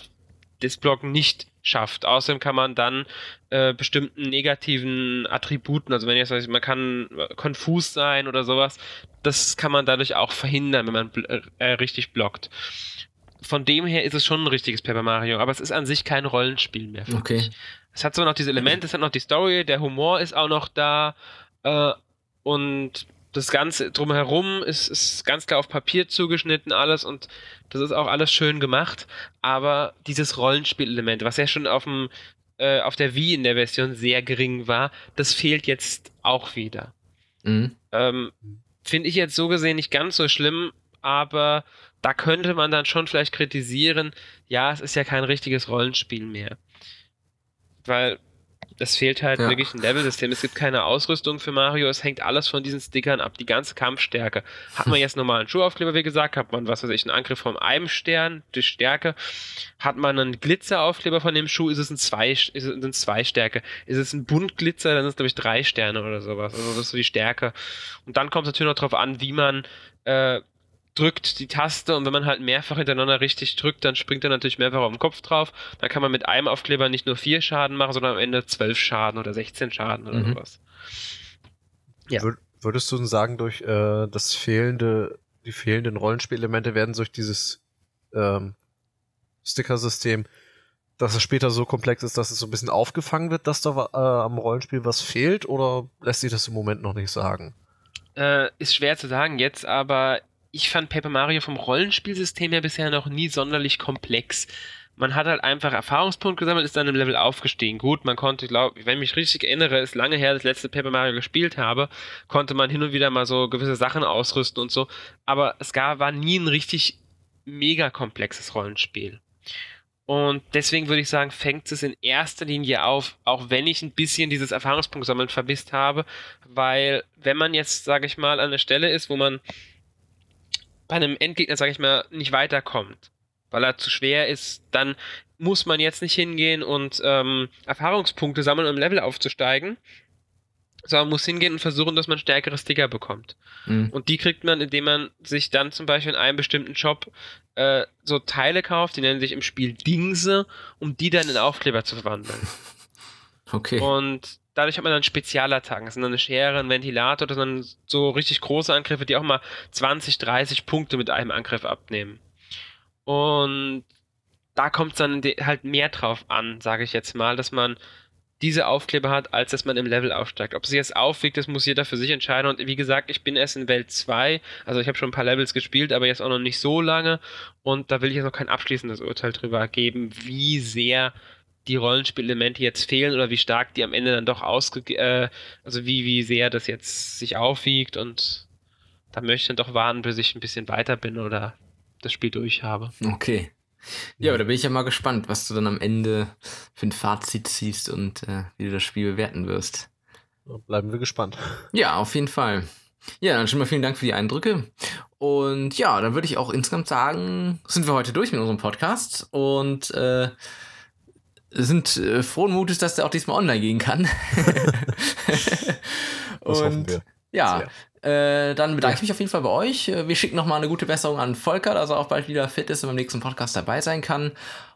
das Blocken nicht schafft. Außerdem kann man dann äh, bestimmten negativen Attributen, also wenn jetzt weiß, man kann konfus sein oder sowas, das kann man dadurch auch verhindern, wenn man bl äh, richtig blockt. Von dem her ist es schon ein richtiges Paper Mario, aber es ist an sich kein Rollenspiel mehr. Okay. Mich. Es hat zwar noch diese Elemente, es hat noch die Story, der Humor ist auch noch da äh, und das Ganze drumherum ist, ist ganz klar auf Papier zugeschnitten, alles und das ist auch alles schön gemacht. Aber dieses Rollenspielelement, was ja schon auf dem äh, auf der Wii in der Version sehr gering war, das fehlt jetzt auch wieder. Mhm. Ähm, Finde ich jetzt so gesehen nicht ganz so schlimm, aber da könnte man dann schon vielleicht kritisieren, ja, es ist ja kein richtiges Rollenspiel mehr. Weil es fehlt halt ja. wirklich ein Level-System. Es gibt keine Ausrüstung für Mario. Es hängt alles von diesen Stickern ab. Die ganze Kampfstärke. Hat man jetzt normalen Schuhaufkleber, wie gesagt, hat man, was weiß ich, einen Angriff vom Eibenstern, die Stärke. Hat man einen Glitzeraufkleber von dem Schuh, ist es ein zwei, ist es ein zwei Stärke. Ist es ein Buntglitzer, dann ist es, glaube ich, drei Sterne oder sowas. Also das ist so die Stärke. Und dann kommt es natürlich noch darauf an, wie man äh, drückt die Taste und wenn man halt mehrfach hintereinander richtig drückt, dann springt er natürlich mehrfach auf den Kopf drauf. Dann kann man mit einem Aufkleber nicht nur vier Schaden machen, sondern am Ende zwölf Schaden oder 16 Schaden oder mhm. sowas. Ja. Würdest du denn sagen, durch äh, das fehlende, die fehlenden Rollenspielelemente werden durch dieses ähm, Sticker-System, dass es später so komplex ist, dass es so ein bisschen aufgefangen wird, dass da äh, am Rollenspiel was fehlt, oder lässt sich das im Moment noch nicht sagen? Äh, ist schwer zu sagen jetzt, aber ich fand Paper Mario vom Rollenspielsystem her bisher noch nie sonderlich komplex. Man hat halt einfach Erfahrungspunkte gesammelt, ist dann im Level aufgestiegen. Gut, man konnte, glaube wenn ich mich richtig erinnere, ist lange her, das letzte Paper Mario gespielt habe, konnte man hin und wieder mal so gewisse Sachen ausrüsten und so. Aber es gab, war nie ein richtig mega komplexes Rollenspiel. Und deswegen würde ich sagen, fängt es in erster Linie auf, auch wenn ich ein bisschen dieses Erfahrungspunktsammeln vermisst habe, weil wenn man jetzt, sage ich mal, an einer Stelle ist, wo man bei einem Endgegner, sage ich mal, nicht weiterkommt, weil er zu schwer ist, dann muss man jetzt nicht hingehen und ähm, Erfahrungspunkte sammeln, um im Level aufzusteigen, sondern muss hingehen und versuchen, dass man stärkere Sticker bekommt. Mhm. Und die kriegt man, indem man sich dann zum Beispiel in einem bestimmten Shop äh, so Teile kauft, die nennen sich im Spiel Dingse, um die dann in Aufkleber zu verwandeln. Okay. Und dadurch hat man dann Spezialattacken. Das sind dann eine Schere, ein Ventilator, das sind dann so richtig große Angriffe, die auch mal 20, 30 Punkte mit einem Angriff abnehmen. Und da kommt es dann halt mehr drauf an, sage ich jetzt mal, dass man diese Aufkleber hat, als dass man im Level aufsteigt. Ob sich jetzt aufwiegt, das muss jeder für sich entscheiden. Und wie gesagt, ich bin erst in Welt 2, also ich habe schon ein paar Levels gespielt, aber jetzt auch noch nicht so lange. Und da will ich jetzt noch kein abschließendes Urteil drüber geben, wie sehr die Rollenspielelemente jetzt fehlen oder wie stark die am Ende dann doch ausge äh, also wie, wie sehr das jetzt sich aufwiegt und da möchte ich dann doch warten, bis ich ein bisschen weiter bin oder das Spiel durch habe. Okay. Ja, aber da bin ich ja mal gespannt, was du dann am Ende für ein Fazit ziehst und äh, wie du das Spiel bewerten wirst. Bleiben wir gespannt. Ja, auf jeden Fall. Ja, dann schon mal vielen Dank für die Eindrücke. Und ja, dann würde ich auch insgesamt sagen, sind wir heute durch mit unserem Podcast und äh, sind äh, frohen Mutes, dass der auch diesmal online gehen kann. das hoffen wir. Ja, äh, dann bedanke ja. ich mich auf jeden Fall bei euch. Äh, wir schicken nochmal eine gute Besserung an Volker, dass er auch bald wieder fit ist und beim nächsten Podcast dabei sein kann.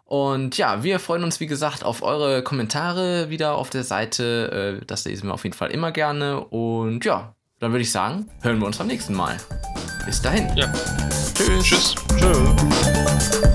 Und ja, wir freuen uns, wie gesagt, auf eure Kommentare wieder auf der Seite. Äh, das lesen wir auf jeden Fall immer gerne. Und ja, dann würde ich sagen, hören wir uns beim nächsten Mal. Bis dahin. Ja. Tschüss. Tschüss. Tschüss.